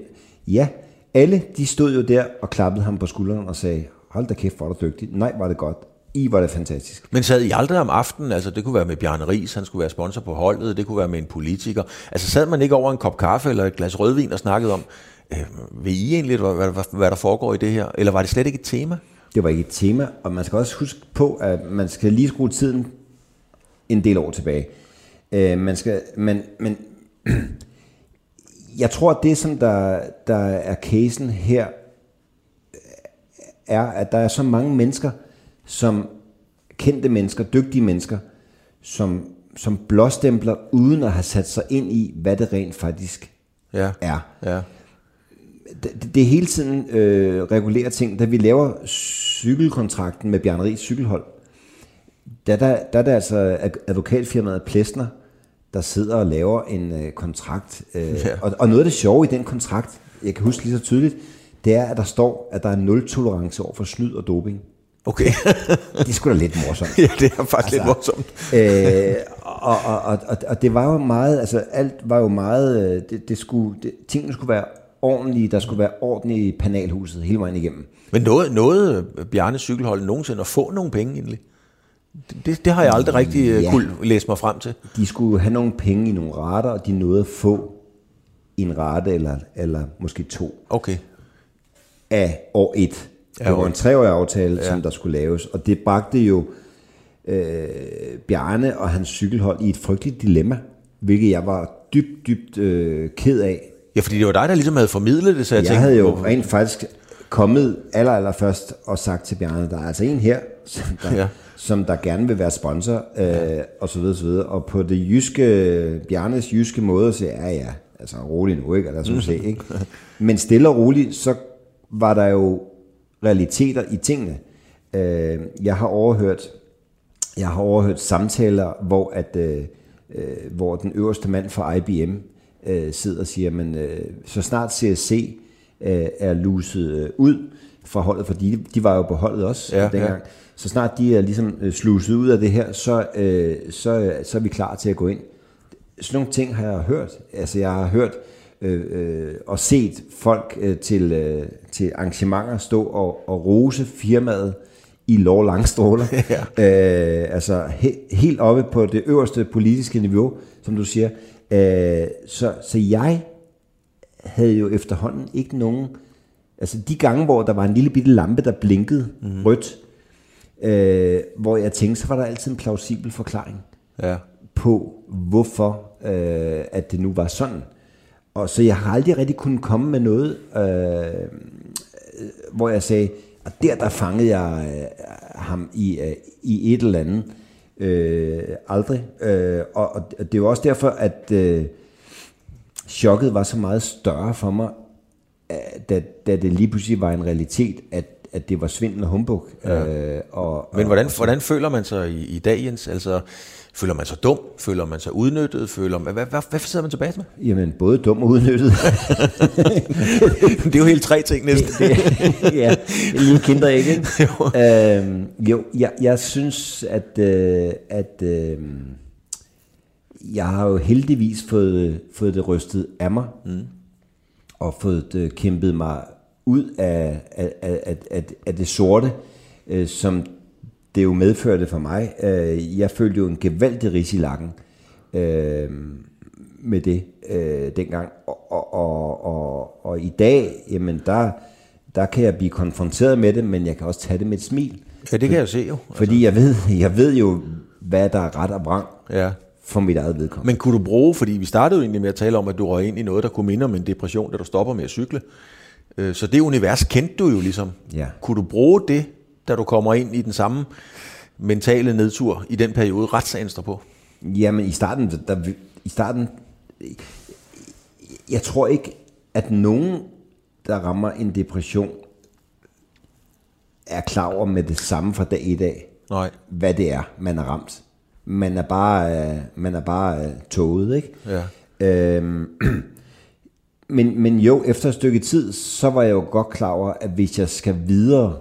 Ja, alle de stod jo der og klappede ham på skulderen og sagde, hold da kæft, hvor er du dygtig. Nej, var det godt. I var det fantastisk. Men sad I aldrig om aftenen, altså det kunne være med Bjarne Ries, han skulle være sponsor på holdet, det kunne være med en politiker. Altså sad man ikke over en kop kaffe eller et glas rødvin og snakkede om, øh, vil I egentlig, hvad, hvad, hvad der foregår i det her? Eller var det slet ikke et tema? Det var ikke et tema, og man skal også huske på, at man skal lige skrue tiden en del år tilbage. Øh, man skal, men, men jeg tror, at det, som der, der er casen her, er, at der er så mange mennesker, som kendte mennesker, dygtige mennesker, som, som blåstempler, uden at have sat sig ind i, hvad det rent faktisk Ja. er Ja. det, det er hele tiden øh, regulære ting. Da vi laver cykelkontrakten med Bjarne Ries cykelhold, der, der, der er det altså ad- advokatfirmaet Plesner, der sidder og laver en øh, kontrakt. Øh, Ja. og, og noget af det sjove i den kontrakt, jeg kan huske lige så tydeligt, det er, at der står, at der er nul tolerance over for snyd og doping. Okay. Det er sgu da lidt morsomt. ja, det er faktisk lidt morsomt. øh, og, og, og, og, og det var jo meget, altså alt var jo meget, øh, det, det skulle, det, tingene skulle være ordentlige, der skulle være orden i panelhuset hele vejen igennem. Men noget, noget Bjarne cykelhold nogensinde at få nogle penge egentlig? Det, det, har jeg aldrig rigtig ja. Ja. kunne læse mig frem til. De skulle have nogle penge i nogle rater, og de nåede at få en rate eller, eller måske to Okay. af år et. Ja, Det var en treårig aftale, Ja. som der skulle laves, og det bragte jo øh, Bjarne og hans cykelhold i et frygteligt dilemma, hvilket jeg var dybt, dybt øh, ked af. Ja, fordi det var dig, der ligesom havde formidlet det, så jeg, Jeg tænkte, havde jo hvor- rent faktisk kommet aller, aller først og sagt til Bjarne, der er altså en her, som der, Ja. Ja. som der gerne vil være sponsor, øh, og så videre, så videre. Og på det jyske, Bjarnes jyske måde, så ja, ja, altså roligt nu, ikke? Eller sådan se, ikke? Men stille og roligt, så var der jo realiteter i tingene. Øh, jeg har overhørt, jeg har overhørt samtaler, hvor at øh, øh, hvor den øverste mand fra IBM øh, sidder og siger, men øh, så snart CSC øh, er luset øh, ud fra holdet, fordi de, de var jo på holdet også Ja, ja, dengang, ja. Så snart de er ligesom øh, sluset ud af det her, så, øh, så, så er vi klar til at gå ind. Sådan nogle ting har jeg hørt. Altså jeg har hørt øh, øh, og set folk øh, til, øh, til arrangementer stå og, og rose firmaet i lov langstråler. Ja. øh, altså he, helt oppe på det øverste politiske niveau, som du siger. Øh, så, så jeg havde jo efterhånden ikke nogen... Altså de gange, hvor der var en lille bitte lampe, der blinkede mm. rødt, øh, hvor jeg tænkte, så var der altid en plausibel forklaring Ja. på, hvorfor øh, at det nu var sådan. Og så jeg har aldrig rigtig kunnet komme med noget, øh, hvor jeg sagde, og der der fangede jeg øh, ham i, øh, i et eller andet. Øh, aldrig. Øh, og, og det er jo også derfor, at øh, chokket var så meget større for mig, øh, da, da det lige pludselig var en realitet, at, at det var svindel og humbug. Ja. Øh, og, Men og, hvordan, hvordan føler man sig i, i dag, Jens? Altså, føler man sig dum? Føler man sig udnyttet? Føler man, hvad, hvad, hvad sidder man tilbage med? Jamen, både dum og udnyttet. det er jo helt tre ting næsten. det, ja, en lille kinder ikke. øhm, jo, jeg, jeg synes, at, øh, at øh, jeg har jo heldigvis fået, fået det rystet af mig, mm. og fået øh, kæmpet mig ud af, af, af, af, af, det sorte, øh, som det jo medførte for mig. Øh, jeg følte jo en gevaldig ris i lakken øh, med det øh, dengang. Og, og, og, og, og i dag, jamen der, der kan jeg blive konfronteret med det, men jeg kan også tage det med et smil. Ja, det kan jeg se jo. Fordi jeg ved, jeg ved jo, hvad der er ret og vrang Ja. for mit eget vedkommende. Men kunne du bruge, fordi vi startede jo egentlig med at tale om, at du røg ind i noget, der kunne minde om en depression, da du stopper med at cykle. Øh, Så det univers kendte du jo ligesom. Ja. Kunne du bruge det, da du kommer ind i den samme mentale nedtur i den periode, retssagen står på? Jamen i starten, der, i starten, jeg tror ikke, at nogen, der rammer en depression, er klar over med det samme fra dag et af, Nej. hvad det er, man er ramt. Man er bare, øh, man er bare øh, toget, ikke? Ja. Øhm, men, men jo, efter et stykke tid, så var jeg jo godt klar over, at hvis jeg skal videre,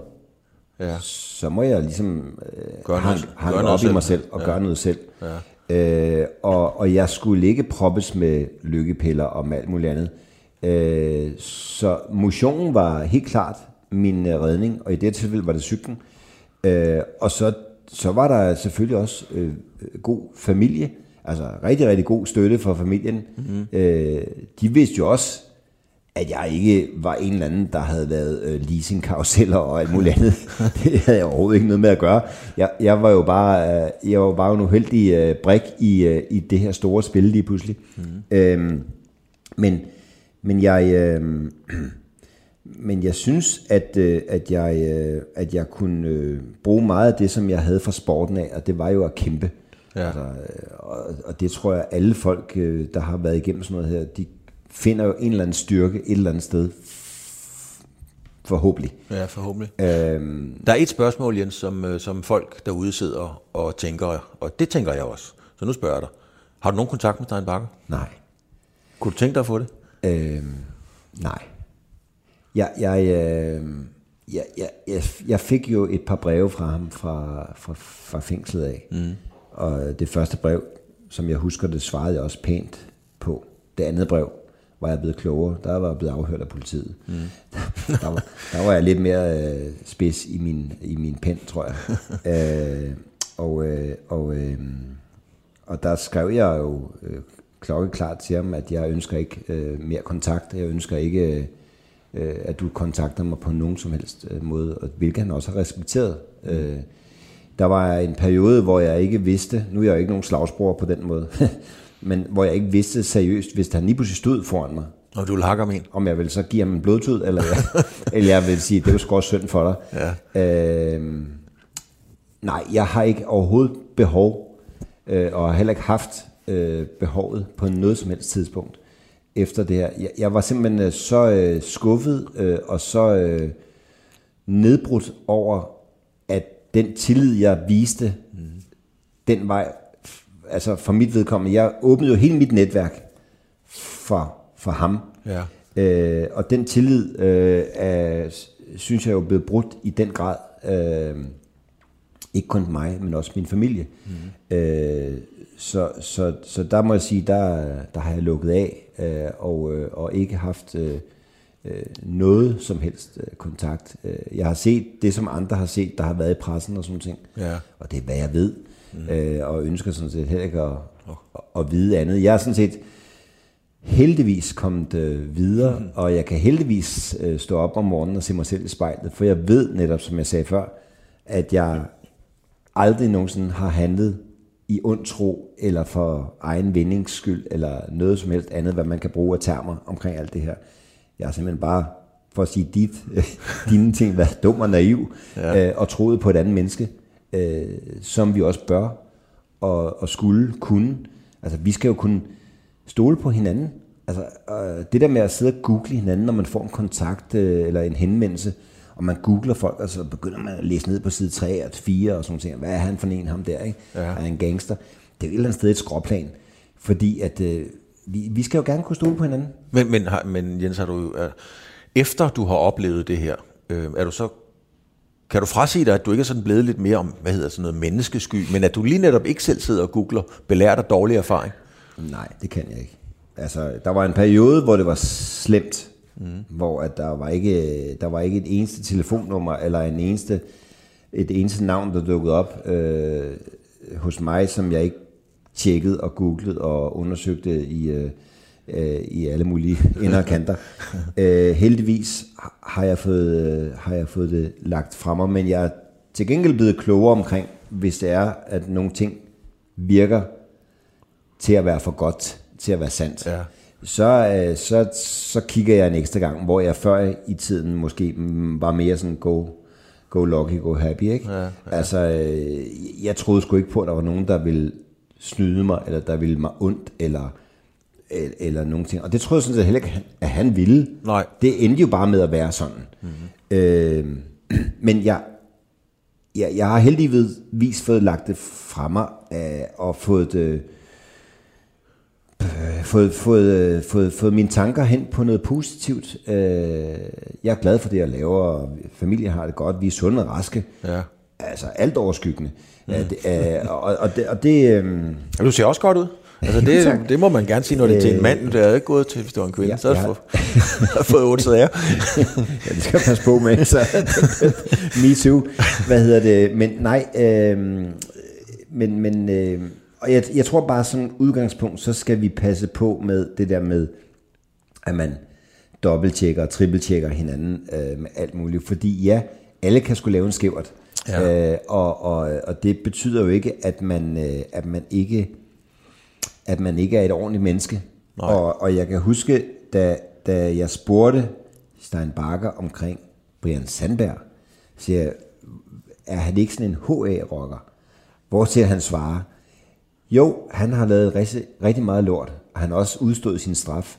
Ja. så må jeg ligesom øh, Gøre noget- hanke gøre noget op i selv. mig selv og Ja. gøre noget selv. Ja. Øh, og, og jeg skulle ikke proppes med lykkepiller og alt muligt andet. Øh, så motionen var helt klart min øh, redning, og i det tilfælde var det cyklen. Øh, og så, så var der selvfølgelig også øh, god familie, altså rigtig, rigtig god støtte fra familien. Mm-hmm. Øh, de vidste jo også, at jeg ikke var en eller anden, der havde lavet øh, leasingkaruseller og alt muligt andet. det havde jeg overhovedet ikke noget med at gøre. Jeg, jeg var jo bare, øh, jeg var bare en uheldig øh, brik i, øh, i det her store spil lige pludselig. Mm. Øhm, men, men jeg... Øh, men jeg synes, at, øh, at, jeg, øh, at jeg kunne øh, bruge meget af det, som jeg havde fra sporten af, og det var jo at kæmpe. Ja. Altså, og, og det tror jeg, alle folk, øh, der har været igennem sådan noget her, de finder jo en eller anden styrke et eller andet sted. Forhåbentlig. Ja, forhåbentlig. Øhm, Der er et spørgsmål, Jens, som, øh, som folk derude sidder og tænker, og det tænker jeg også. Så nu spørger jeg dig. Har du nogen kontakt med Stein Bakker? nej. Kunne du tænke dig at få det? Øhm, nej. Jeg, jeg, øh, jeg, jeg, jeg, jeg fik jo et par breve fra ham fra, fra, fra fængslet af. Mm. Og det første brev, som jeg husker det, svarede jeg også pænt på. Det andet brev var jeg blevet klogere. Der var jeg blevet afhørt af politiet. Mm. der, var, der var jeg lidt mere øh, spids i min, i min pen, tror jeg. øh, og øh, og øh, og der skrev jeg jo øh, klokkeklart til ham, at jeg ønsker ikke øh, mere kontakt. Jeg ønsker ikke, øh, at du kontakter mig på nogen som helst øh, måde, og hvilket han også har respekteret. Øh, Der var en periode, hvor jeg ikke vidste, nu er jeg jo ikke nogen slagsbror på den måde, men hvor jeg ikke vidste seriøst, hvis han lige pludselig stod foran mig, Og du vil hakke om en. om jeg vil så give ham en blodtud, eller jeg, eller jeg vil sige, det er jo sgu også synd for dig. Ja. Øh, nej, jeg har ikke overhovedet behov, øh, og har heller ikke haft øh, behovet på noget som helst tidspunkt efter det her. Jeg, jeg var simpelthen øh, så øh, skuffet øh, og så øh, nedbrudt over, at den tillid, jeg viste, mm. den vej, altså for mit vedkommende, jeg åbnede jo hele mit netværk for, for ham. Ja. Øh, og den tillid, øh, er, synes jeg er jo blevet brudt i den grad. Øh, ikke kun mig, men også min familie. Mm. Øh, så, så, så der må jeg sige, der, der har jeg lukket af, øh, og, øh, og ikke haft øh, øh, noget som helst øh, kontakt. Øh, jeg har set det, som andre har set, der har været i pressen og sådan ting. Ja. Og det er, hvad jeg ved. Mm. Øh, og ønsker sådan set heller ikke at, at, at vide andet. Jeg er sådan set heldigvis kommet øh, videre, mm. og jeg kan heldigvis øh, stå op om morgenen og se mig selv i spejlet, for jeg ved netop, som jeg sagde før, at jeg aldrig nogensinde har handlet i ond tro, eller for egen vindings skyld, eller noget som helst andet, hvad man kan bruge af termer omkring alt det her. Jeg har simpelthen bare, for at sige dit, dine ting, været dum og naiv, ja. øh, og troet på et andet menneske, øh, som vi også bør og, og skulle kunne. Altså, vi skal jo kunne stole på hinanden. Altså, øh, det der med at sidde og google hinanden, når man får en kontakt øh, eller en henvendelse, og man googler folk, og så begynder man at læse ned på side 3 og 4 og sådan noget. Hvad er han for en, ham der, ikke? Ja. Er han en gangster? Det er jo et eller andet sted et skråplan. Fordi at øh, vi, vi skal jo gerne kunne stole på hinanden. Men, men, har, men Jens, har du, øh, efter du har oplevet det her, øh, er du så kan du frasige dig, at du ikke er sådan blevet lidt mere om, hvad hedder sådan noget, menneskesky, men at du lige netop ikke selv sidder og googler, belært af dårlig erfaring? Nej, det kan jeg ikke. Altså, der var en periode, hvor det var slemt, mm. hvor at der var ikke der var ikke et eneste telefonnummer eller en eneste et eneste navn der dukkede op øh, hos mig, som jeg ikke tjekkede og googlede og undersøgte i øh, øh, i alle mulige og kanter. øh, heldigvis har jeg fået øh, har jeg fået det lagt frem mig, men jeg er til gengæld blevet klogere omkring, hvis det er at nogle ting virker til at være for godt til at være sandt. Ja. Så, øh, så, så kigger jeg en ekstra gang, hvor jeg før i tiden måske var mere sådan go, go lucky, go happy. Ikke? Ja, ja. Altså, øh, jeg troede sgu ikke på, at der var nogen, der ville snyde mig, eller der ville mig ondt, eller, eller, eller nogen ting. Og det troede jeg sådan set heller ikke, at han ville. Nej. Det endte jo bare med at være sådan. Mm-hmm. Øh, men jeg, jeg, jeg har heldigvis fået lagt det fra mig, øh, og fået det øh, fået, fået, øh, fået, fået mine tanker hen på noget positivt. Øh, jeg er glad for det, jeg laver, og familien har det godt, vi er sunde og raske. Ja. Altså alt overskyggende. Mm. Det, øh, og, og det, og det øh, Ja, du ser også godt ud. Altså det, det må man gerne sige, når det er til en mand. Det er ikke gået til, hvis det var en kvinde. Ja, så har jeg du fået, fået otte sager. ja, det skal jeg passe på med. Så, me too. Hvad hedder det? Men nej, øh, men, men øh, og jeg, jeg tror bare som udgangspunkt, så skal vi passe på med det der med, at man dobbelttjekker og trippeltjekker hinanden øh, med alt muligt. Fordi ja, alle kan skulle lave en skævert. Ja. Øh, og, og, og det betyder jo ikke, at man, øh, at man ikke at man ikke er et ordentligt menneske. Nej. Og, og jeg kan huske, da, da jeg spurgte Stein Bakker omkring Brian Sandberg, siger jeg, er han ikke sådan en HA-rocker? Hvor til han svarer, jo, han har lavet rigtig, rigtig meget lort, og han har også udstået sin straf.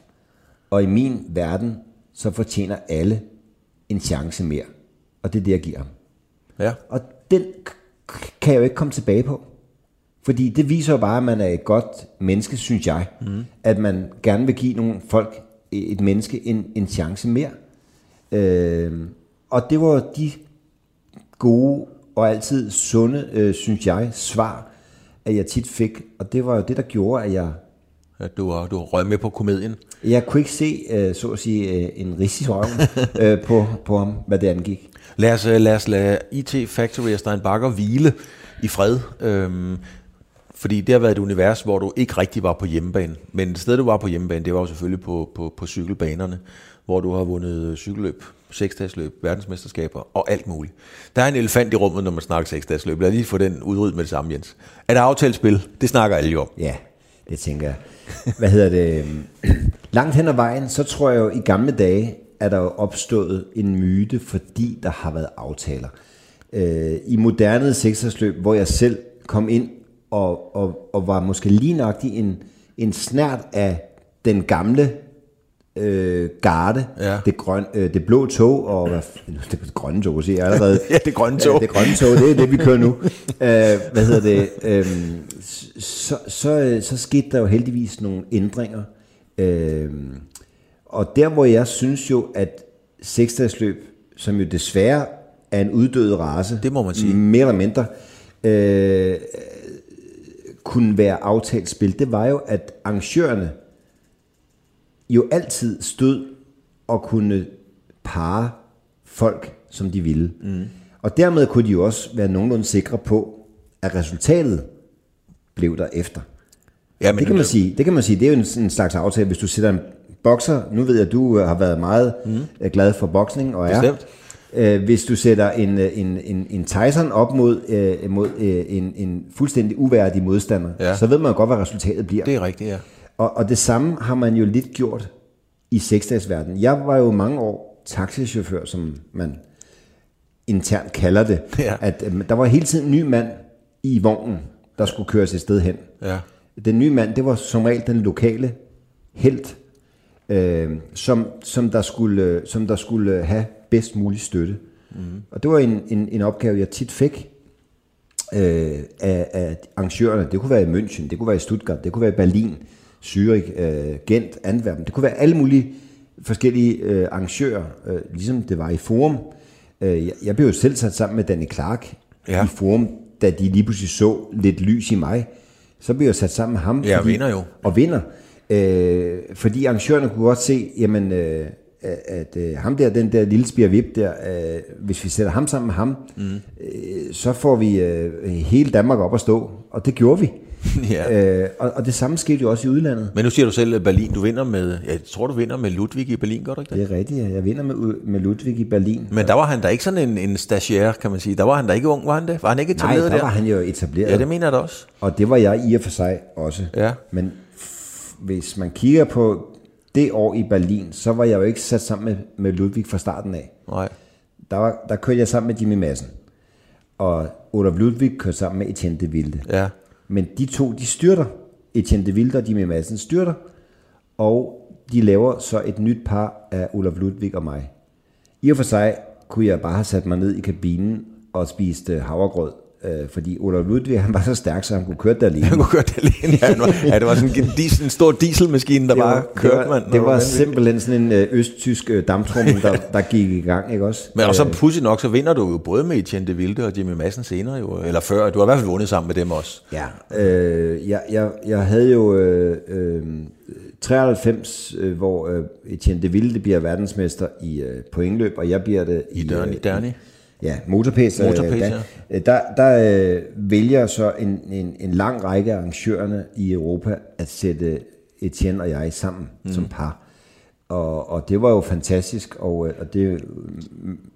Og i min verden, så fortjener alle en chance mere. Og det er det, jeg giver ham. Ja. Og den kan jeg jo ikke komme tilbage på. Fordi det viser jo bare, at man er et godt menneske, synes jeg. Mm. At man gerne vil give nogle folk, et menneske, en, en chance mere. Øh, og det var de gode og altid sunde, øh, synes jeg, svar, at jeg tit fik. Og det var jo det, der gjorde, at jeg, At du har, du har røget med på komedien. jeg kunne ikke se, øh, så at sige, øh, en røven øh, på, på ham, hvad det angik. Lad os, øh, lad os lade IT Factory og Stein Bakker hvile i fred. Øhm, fordi det har været et univers, hvor du ikke rigtig var på hjemmebane. Men det sted, du var på hjemmebane, det var jo selvfølgelig på, på, på cykelbanerne, hvor du har vundet cykelløb, seksdagsløb, verdensmesterskaber og alt muligt. Der er en elefant i rummet, når man snakker seksdagsløb. Lad lige få den udryddet med det samme, Jens. Er der aftalt spil? Det snakker alle jo om. Ja, det tænker jeg. Hvad hedder det? Øhm, langt hen ad vejen, så tror jeg jo, i gamle dage er der jo opstået en myte, fordi der har været aftaler. Øh, I moderne seksdagsløb, hvor jeg selv kom ind og, og, og var måske lige nok i en, en snært af den gamle øh, garde, Ja. det, grøn, øh, det blå tog, og hvad, det grønne tog, siger jeg allerede. Ja, det grønne tog. Ja, det grønne tog, det er det, vi kører nu. øh, hvad hedder det? Øh, så, så, øh, så skete der jo heldigvis nogle ændringer. Øh, og der, hvor jeg synes jo, at seksdagsløb, som jo desværre er en uddød race, Det må man sige. mere eller mindre, øh, kunne være aftalt spil, det var jo, at arrangørerne jo altid stod og kunne pare folk, som de ville. Mm. Og dermed kunne de jo også være nogenlunde sikre på, at resultatet blev der efter. Ja, Det kan man sige. Det kan man sige. Det er jo en, en slags aftale, hvis du sætter en bokser. Nu ved jeg, at du øh, har været meget mm. glad for boksning og er. Bestemt. Øh, hvis du sætter en, øh, en, en, en Tyson op mod, øh, mod øh, en, en fuldstændig uværdig modstander, Ja. så ved man godt, hvad resultatet bliver. Det er rigtigt, ja. Og, og det samme har man jo lidt gjort i seksdagsverdenen. Jeg var jo mange år taxichauffør, som man internt kalder det. Ja. At øh, der var hele tiden en ny mand i vognen, der skulle køres et sted hen. Ja. Den nye mand, det var som regel den lokale helt, øh, som, som, der skulle, øh, som der skulle have bedst mulig støtte. Mm. Og det var en, en, en opgave, jeg tit fik øh, af, af arrangørerne. Det kunne være i München, det kunne være i Stuttgart, det kunne være i Berlin, Zürich, øh, Gent, Antwerpen. Det kunne være alle mulige forskellige øh, arrangører, øh, ligesom det var i Forum. Øh, jeg, jeg blev jo selv sat sammen med Danny Clark Ja. i Forum, da de lige pludselig så lidt lys i mig. Så blev jeg sat sammen med ham. Ja, og vinder jo. Og vinder. Øh, fordi arrangørerne kunne godt se, jamen, øh, at, øh, ham der, den der lille spirvip der, øh, hvis vi sætter ham sammen med ham, mm. øh, så får vi øh, hele Danmark op at stå. Og det gjorde vi. ja. Øh, og, og det samme skete jo også i udlandet. Men nu siger du selv, Berlin, du vinder med, jeg tror du vinder med Ludwig i Berlin, gør du ikke det? Det er rigtigt, ja. jeg vinder med, med Ludwig i Berlin. Men der var han da ikke sådan en, en stagiaire, kan man sige. Der var han da ikke ung, var han det? Var han ikke Nej, etableret der der? var han jo etableret. Ja, det mener jeg da også. Og det var jeg i og for sig også. Ja. Men hvis man kigger på det år i Berlin, så var jeg jo ikke sat sammen med, med Ludwig fra starten af. Nej. Der, var, der kørte jeg sammen med Jimmy Madsen. Og Olaf Ludwig kørte sammen med Etienne de Vilde. Ja. Men de to, de styrter. Etienne de Vilde og Jimmy Madsen styrter. Og de laver så et nyt par af Olaf Ludvig og mig. I og for sig kunne jeg bare have sat mig ned i kabinen og spist øh, havregrød. Øh, fordi Olaf Ludwig, han var så stærk, så han kunne køre det alene. Han kunne køre det alene. Ja, han var, ja, det var sådan en, diesel, en stor dieselmaskine, der det bare var, kørte, det var, mand. det var vanvittigt. simpelthen sådan en øh, østtysk øh, damptrummel, der, der gik i gang, ikke også? Men og så Øh, pudsigt nok, så vinder du jo både med Etienne de Vilde og Jimmy Madsen senere jo, eller før. Du har i hvert fald vundet sammen med dem også. Ja, øh, jeg, jeg, jeg havde jo øh, øh, 93, øh, hvor øh, Etienne de Vilde bliver verdensmester i øh, pointløb, og jeg bliver det I Derny. øh, Derny. Ja, motorpace. Motorpace, øh, der, øh, der, der øh, vælger så en, en, en lang række af arrangørerne i Europa at sætte Etienne og jeg sammen mm. som par. Og, og det var jo fantastisk, og, øh, og det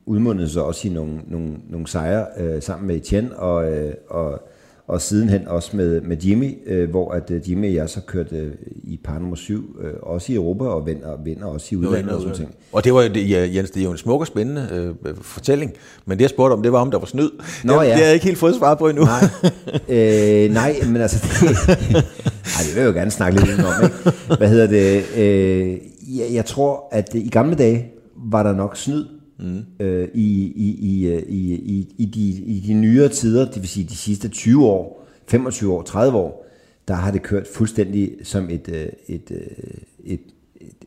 udmundede sig også i nogle, nogle, nogle sejre øh, sammen med Etienne, og, øh, og, og sidenhen også med, med Jimmy, øh, hvor at øh, Jimmy og jeg så kørte øh, i par nummer syv, øh, også i Europa, og vinder, vinder også i udlandet og sådan ting. Og det var jo, det, ja, Jens, det er jo en smuk og spændende øh, fortælling, men det jeg spurgte om, det var om der var snyd. Nå, det, ja. det har jeg ikke helt fået svar på endnu. Nej, øh, nej, men altså, det, ej, det vil jeg jo gerne snakke lidt om, ikke? Hvad hedder det? Øh, jeg, jeg tror, at i gamle dage var der nok snyd mm. øh, i, i, i, øh, i, i, i, de, i de nyere tider, det vil sige de sidste 20 år, 25 år, 30 år, der har det kørt fuldstændig som et, øh, et, øh, et, et,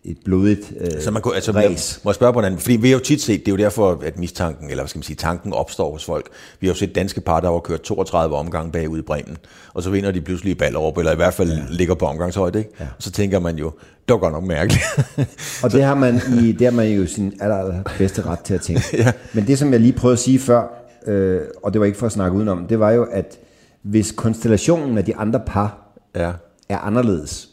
et blodigt øh, Så man kunne, altså, race. må jeg spørge på hvordan, fordi vi har jo tit set, det er jo derfor, at mistanken, eller hvad skal man sige, tanken opstår hos folk. Vi har jo set danske par, der har kørt 32 omgange bagud i Bremen, og så vinder de pludselig i Ballerup, eller i hvert fald ja. ligger på omgangshøjde, ikke? Ja. Og så tænker man jo, det var godt nok mærkeligt. Og det har man, i, det har man jo sin aller, aller bedste ret til at tænke. ja. Men det, som jeg lige prøvede at sige før, øh, og det var ikke for at snakke udenom, det var jo, at hvis konstellationen af de andre par ja. er anderledes,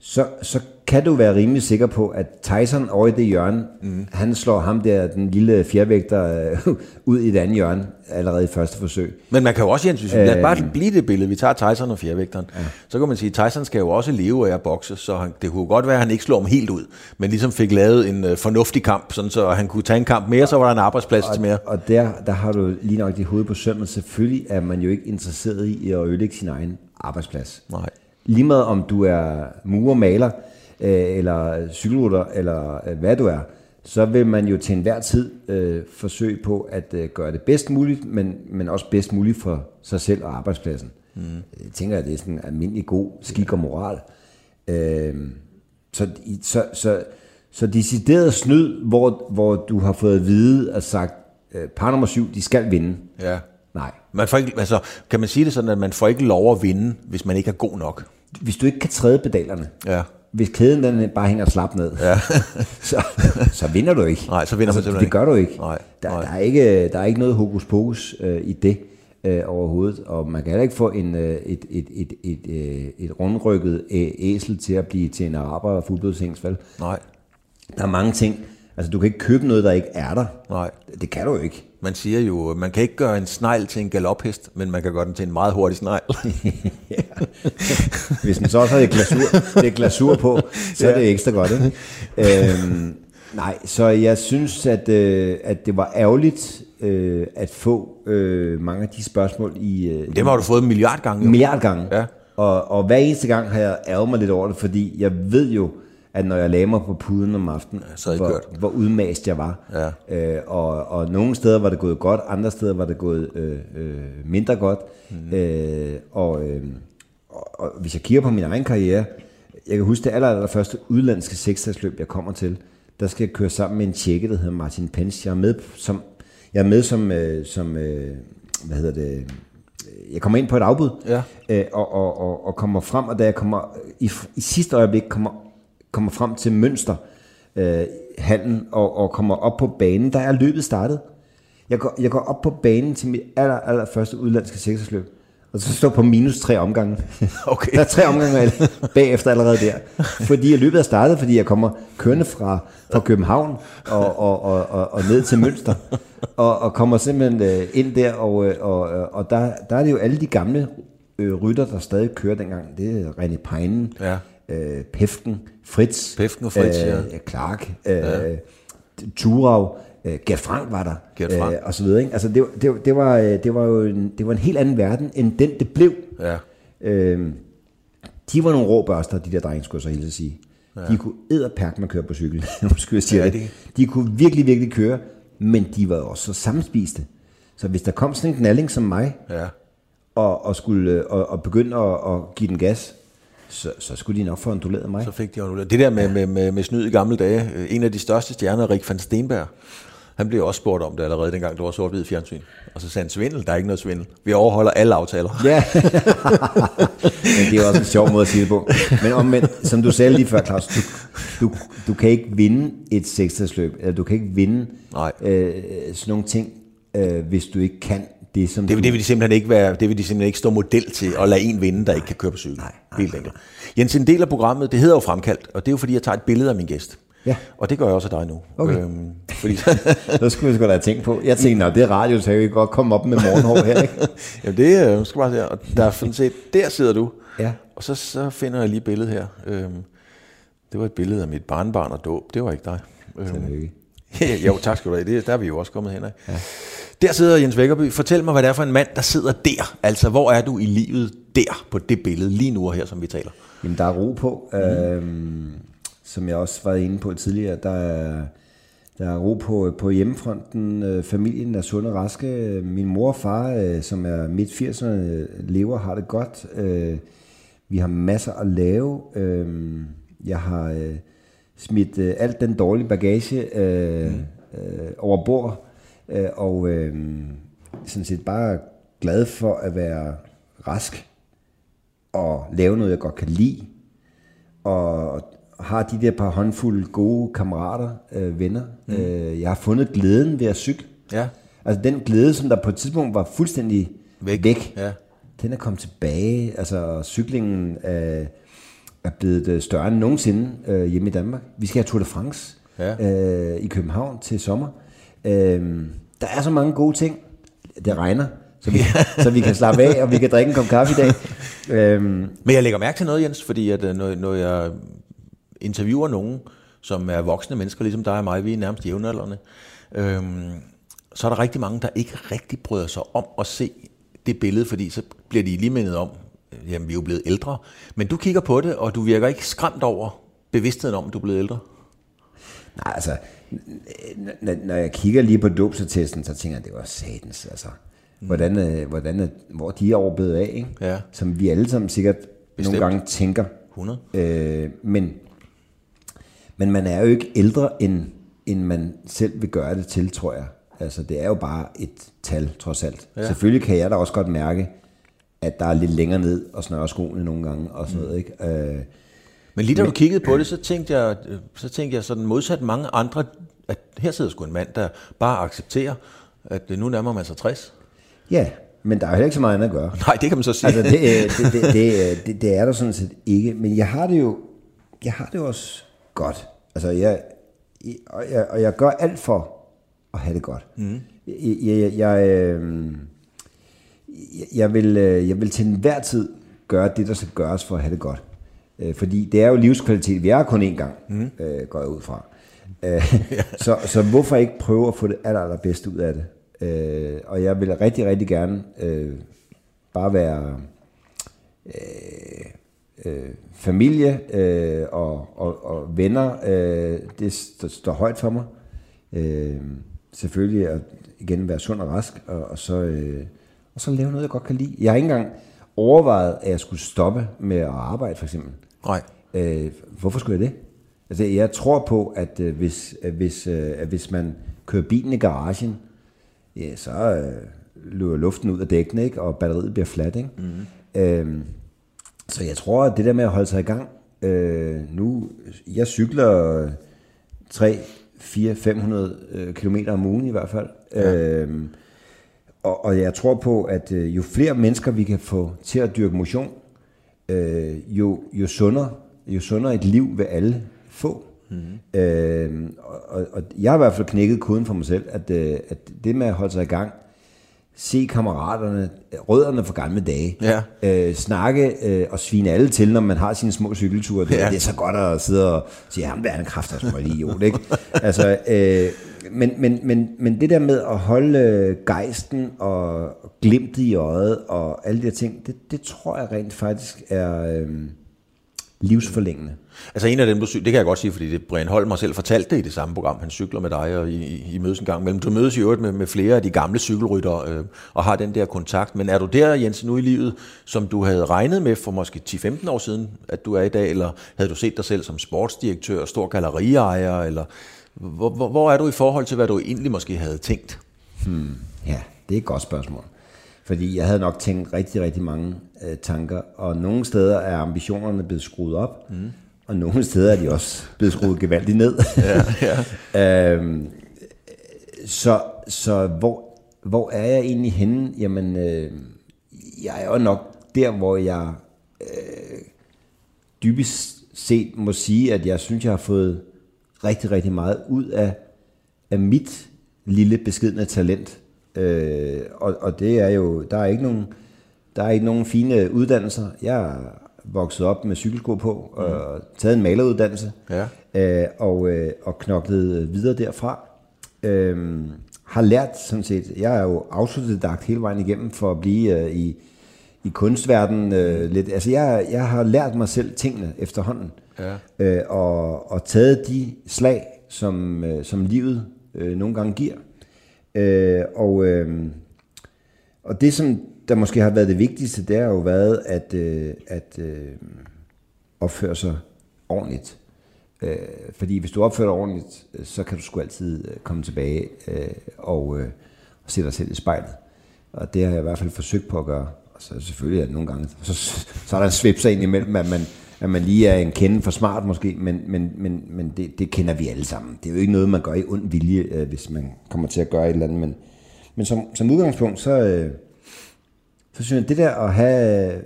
så, så kan du være rimelig sikker på, at Tyson over i det hjørne, mm. han slår ham der, den lille fjervægter, øh, ud i et andet hjørne, allerede i første forsøg. Men man kan jo også, Jens, hvis vi lader bare blive det billede, vi tager Tyson og fjervægteren, ja. så kan man sige, at Tyson skal jo også leve af at bokse, så han, det kunne godt være, at han ikke slår ham helt ud, men ligesom fik lavet en uh, fornuftig kamp, sådan så han kunne tage en kamp mere, så var der en arbejdsplads og, til mere. Og der, der har du lige nok dit hoved på sømmet. Selvfølgelig er man jo ikke interesseret i at ødelægge sin egen arbejdsplads. Nej. Lige med om du er murer, maler, øh, eller cykelrytter, eller øh, hvad du er, så vil man jo til enhver tid øh, forsøge på at øh, gøre det bedst muligt, men, men også bedst muligt for sig selv og arbejdspladsen. Mm. Jeg tænker, at det er sådan en almindelig god skik og moral. Øh, så, så, så, så decideret snyd, hvor, hvor du har fået at vide og sagt, øh, par nummer syv, de skal vinde. Ja. Nej. Man får ikke, altså, kan man sige det sådan, at man får ikke lov at vinde, hvis man ikke er god nok? Hvis du ikke kan træde pedalerne, Ja. Hvis kæden den bare hænger slap ned, ja. så, så vinder du ikke. Nej, så vinder man altså, simpelthen Det gør du ikke. Nej, der, nej. Der, er ikke der er ikke noget hokus pokus øh, i det øh, overhovedet, og man kan heller ikke få en, øh, et, et, et, et, øh, et rundrykket øh, æsel til at blive til en araber og fuldblodshængs, vel? Nej, Der er mange ting. Altså, du kan ikke købe noget, der ikke er der. nej. Det kan du ikke. Man siger jo, man kan ikke gøre en snegl til en galophest, men man kan gøre den til en meget hurtig snegl. Hvis den så også har lidt glasur, lidt glasur på, så er det ekstra godt. Ikke? Øhm, nej, så jeg synes, at, øh, at det var ærgerligt øh, at få øh, mange af de spørgsmål i øh, Dem har du fået en milliard gange. jo. milliard gange. Ja. Og, og hver eneste gang har jeg ærget mig lidt over det, fordi jeg ved jo, at når jeg lagde mig på puden om aftenen, så det hvor, kørt. hvor udmast jeg var. Ja. Øh, og, og nogle steder var det gået godt, andre steder var det gået øh, øh, mindre godt. Mm. Øh, og, øh, og, og hvis jeg kigger på min egen karriere, jeg kan huske det aller, aller første udlandske seksdagsløb, jeg kommer til, der skal jeg køre sammen med en tjekke, der hedder Martin Pence. Jeg er med som, jeg er med som, øh, som øh, hvad hedder det, jeg kommer ind på et afbud, Ja. øh, og, og, og, og kommer frem, og da jeg kommer i, i sidste øjeblik kommer, kommer frem til Mønster, øh, hallen, og, og kommer op på banen, der er løbet startet. Jeg går, jeg går op på banen til mit aller, aller første udlandske seksersløb, og så står på minus tre omgange. Okay. Der er tre omgange bagefter allerede der. Fordi jeg løbet er startet, fordi jeg kommer kørende fra, fra København og, og, og, og, og ned til Mønster. Og, og kommer simpelthen øh, ind der, og, øh, og, og, og der, der er det jo alle de gamle øh, rytter, der stadig kører dengang. Det er René Peinen, Ja. Øh, Pefken, Fritz, Pefken og Fritz, ja. Clark, øh, ja. Turau, øh, Gert Frank var der, Gert Frank. Øh, og så videre. Ikke? Altså det, det, det, var, øh, det var jo en, det var en helt anden verden, end den det blev. Ja. Øh, de var nogle råbørster, de der drenge, skulle jeg så hilse at sige. Ja. De kunne edderpærk med at køre på cykel, måske jeg siger Ja, det. det- De kunne virkelig, virkelig køre, men de var også så sammenspiste. Så hvis der kom sådan en knalling som mig, Ja. og, og skulle øh, og, og begynde at, at give den gas, så, så skulle de nok få onduleret mig. Så fik de jo det der med, med, med, med snyd i gamle dage. øh, En af de største stjerner, Rik van Stenberg, han blev også spurgt om det allerede dengang, det var sort-hvid fjernsyn. Og så sagde han, svindel, der er ikke noget svindel. Vi overholder alle aftaler. Ja, men det er også en sjov måde at sige det på. Men omvendt, som du sagde lige før, Claus, du, du, du kan ikke vinde et sekstagsløb, eller du kan ikke vinde Nej. øh, sådan nogle ting, øh, hvis du ikke kan det, som Det, det vil de simpelthen ikke være, det vil de simpelthen ikke stå model til at lade en vinde, der ikke kan køre på cykel. Nej, nej, Helt enkelt. Jens, en del af programmet, det hedder jo fremkaldt, og det er jo fordi, jeg tager et billede af min gæst. Ja. Og det gør jeg også af dig nu. Okay. Øhm, fordi, Så skulle jeg sgu da have tænkt på. Jeg tænkte, det er radio, så jeg kan godt komme op med morgenhår her, ikke? jamen det er, nu skal bare se, og der er sådan set, der sidder du. Ja. Og så, så finder jeg lige billedet her. Øhm, det var et billede af mit barnbarn og dåb. Det var ikke dig. Øhm, jo, tak skal du have. Det, der er vi jo også kommet hen af. Ja. Der sidder Jens Vækkerby. Fortæl mig, hvad det er for en mand, der sidder der. Altså, hvor er du i livet der på det billede, lige nu og her, som vi taler? Jamen, der er ro på. Mm. Øhm, som jeg også var inde på tidligere, der er, der er ro på, på hjemmefronten. Øh, familien er sunde og raske. Min mor og far, øh, som er midt 80'erne, øh, lever har det godt. Øh, vi har masser at lave. Øh, jeg har smidt øh, alt den dårlige bagage øh, mm. øh, over bord. Øh, og øh, sådan set bare glad for at være rask og lave noget, jeg godt kan lide, og har de der par håndfulde gode kammerater, øh, venner. Mm. Øh, jeg har fundet glæden ved at cykle. Ja. Altså den glæde, som der på et tidspunkt var fuldstændig Væk. væk, Ja. den er kommet tilbage. Altså cyklingen, øh, er blevet øh, større end nogensinde øh, hjemme i Danmark. Vi skal have Tour de France Ja. øh, i København til sommer. Øh, der er så mange gode ting. Det regner, så vi, så vi kan slappe af, og vi kan drikke en kop kaffe i dag. Øh, Men jeg lægger mærke til noget, Jens, fordi at, øh, når, når jeg interviewer nogen, som er voksne mennesker, ligesom dig og mig, vi er nærmest jævnaldrende, øhm, så er der rigtig mange, der ikke rigtig bryder sig om at se det billede, fordi så bliver de lige mindet om, jamen vi er jo blevet ældre. Men du kigger på det, og du virker ikke skræmt over bevidstheden om, at du er blevet ældre. Nej, altså, n- n- når jeg kigger lige på dåbsattesten, så tænker jeg, det var satans, altså. Hvordan, øh, hvordan, øh, hvor de er overblevet af, ikke? Ja. Som vi alle sammen sikkert Bestemt. nogle gange tænker. 100. Øh, men, men man er jo ikke ældre, end, end man selv vil gøre det til, tror jeg. Altså, det er jo bare et tal, trods alt. Ja. Selvfølgelig kan jeg da også godt mærke, at der er lidt længere ned og snøre skoene nogle gange og sådan noget, ikke? Øh, Men lige da du kiggede på det, så tænkte jeg, øh, så tænkte jeg sådan modsat mange andre, at her sidder sgu en mand, der bare accepterer, at øh, nu nærmer man sig 60. ja, men der er jo heller ikke så meget andet at gøre. Nej, det kan man så sige. Altså, det, øh, det, det, det, det, det er der sådan set ikke. Men jeg har det jo, jeg har det også godt. Altså, jeg, og jeg, og jeg gør alt for at have det godt. Mm. Jeg, jeg, jeg, jeg, jeg, vil, øh, jeg vil til enhver tid gøre det, der skal gøres for at have det godt. Øh, Fordi det er jo livskvalitet. Vi er kun én gang, mm. øh, går jeg ud fra. Øh, så, så hvorfor ikke prøve at få det aller, allerbedste ud af det? Øh, og jeg vil rigtig, rigtig gerne øh, bare være øh, øh, familie øh, og, og, og venner. Øh, det st- står højt for mig. Øh, selvfølgelig at igen være sund og rask, og, og, så, øh, og så lave noget, jeg godt kan lide. Jeg har ikke engang overvejet, at jeg skulle stoppe med at arbejde, for eksempel. Nej. Øh, hvorfor skulle jeg det? Altså, jeg tror på, at øh, hvis, at hvis, øh, at hvis man kører bilen i garagen, ja, så øh, løber luften ud af dækkene, ikke? og batteriet bliver fladt. Ikke? Mm. Øh, så jeg tror, at det der med at holde sig i gang, øh, nu, jeg cykler 3, 4, 500 øh, kilometer om ugen i hvert fald. Ja. Øh, og, og jeg tror på, at øh, jo flere mennesker vi kan få til at dyrke motion, øh, jo, jo, sundere, jo sundere et liv vil alle få. Mm. Øh, og, og jeg har i hvert fald knækket koden for mig selv, at, øh, at det med at holde sig i gang, se kammeraterne, rødderne fra gamle dage, Ja. øh, snakke øh, og svine alle til, når man har sine små cykelture. Det, Ja. det er så godt at sidde og sige, ham der er en kraft, der er lige idiot, ikke? altså, øh, men, men, men, men det der med at holde øh, gejsten og glimtet i øjet og alle de her ting, det, det tror jeg rent faktisk er øh, livsforlængende. Altså en af dem, du cy- det kan jeg godt sige, fordi det Brian Holm har selv fortalt det i det samme program. Han cykler med dig, og I, I, I mødes en gang imellem. Du mødes i øvrigt med, med flere af de gamle cykelryttere, øh, og har den der kontakt. Men er du der, Jens, nu i livet, som du havde regnet med for måske 10-15 år siden, at du er i dag, eller havde du set dig selv som sportsdirektør, stor gallerieejer, eller hvor, hvor, hvor er du i forhold til, hvad du egentlig måske havde tænkt? Ja, det er et godt spørgsmål. Fordi jeg havde nok tænkt rigtig, rigtig mange øh, tanker, og nogle steder er ambitionerne blevet skruet op, mm. og nogle steder er de også blevet skruet gevaldigt ned. Ja, ja. øhm, så så hvor, hvor er jeg egentlig henne? Jamen, øh, jeg er jo nok der, hvor jeg øh, dybest set må sige, at jeg synes, jeg har fået rigtig, rigtig meget ud af, af mit lille beskedne talent. Øh, og, og det er jo, der er ikke nogen, der er ikke nogen fine uddannelser. Jeg er vokset op med cykelsko på og taget en maleruddannelse Ja. øh, og, øh, og knoklet videre derfra. Øh, har lært sådan set, jeg er jo autodidakt hele vejen igennem for at blive øh, i, i kunstverdenen øh, lidt. Altså jeg, jeg har lært mig selv tingene efterhånden. Ja. Øh, og, og taget de slag, som, øh, som livet øh, nogle gange giver. Øh, og, øh, og det, som der måske har været det vigtigste, det har jo været at, øh, at øh, opføre sig ordentligt. Øh, fordi hvis du opfører dig ordentligt, øh, så kan du sgu altid øh, komme tilbage øh, og, øh, og se dig selv i spejlet. Og det har jeg i hvert fald forsøgt på at gøre. Og så selvfølgelig er det nogle gange, så, så er der en svipser ind imellem, at man, at man lige er en kende for smart måske, men, men, men, men det, det kender vi alle sammen. Det er jo ikke noget, man gør i ond vilje, øh, hvis man kommer til at gøre et eller andet. Men, men som, som udgangspunkt, så, øh, så synes jeg, det der at have øh,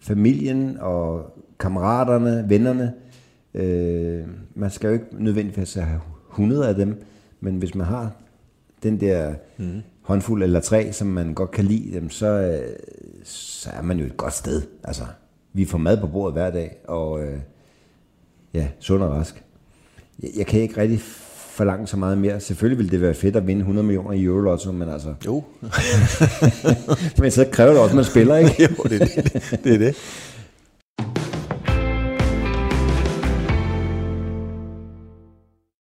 familien og kammeraterne, vennerne. Øh, man skal jo ikke nødvendigvis have 100 af dem, men hvis man har den der mm. håndfuld eller tre, som man godt kan lide, dem, så, øh, så er man jo et godt sted. Altså, vi får mad på bordet hver dag, og øh, ja, sund og rask. Jeg, jeg kan ikke rigtig forlange så meget mere. Selvfølgelig ville det være fedt at vinde 100 millioner i Eurolotto, men altså... Jo. men så kræver det også, at man spiller, ikke? jo, det er det. det, er det.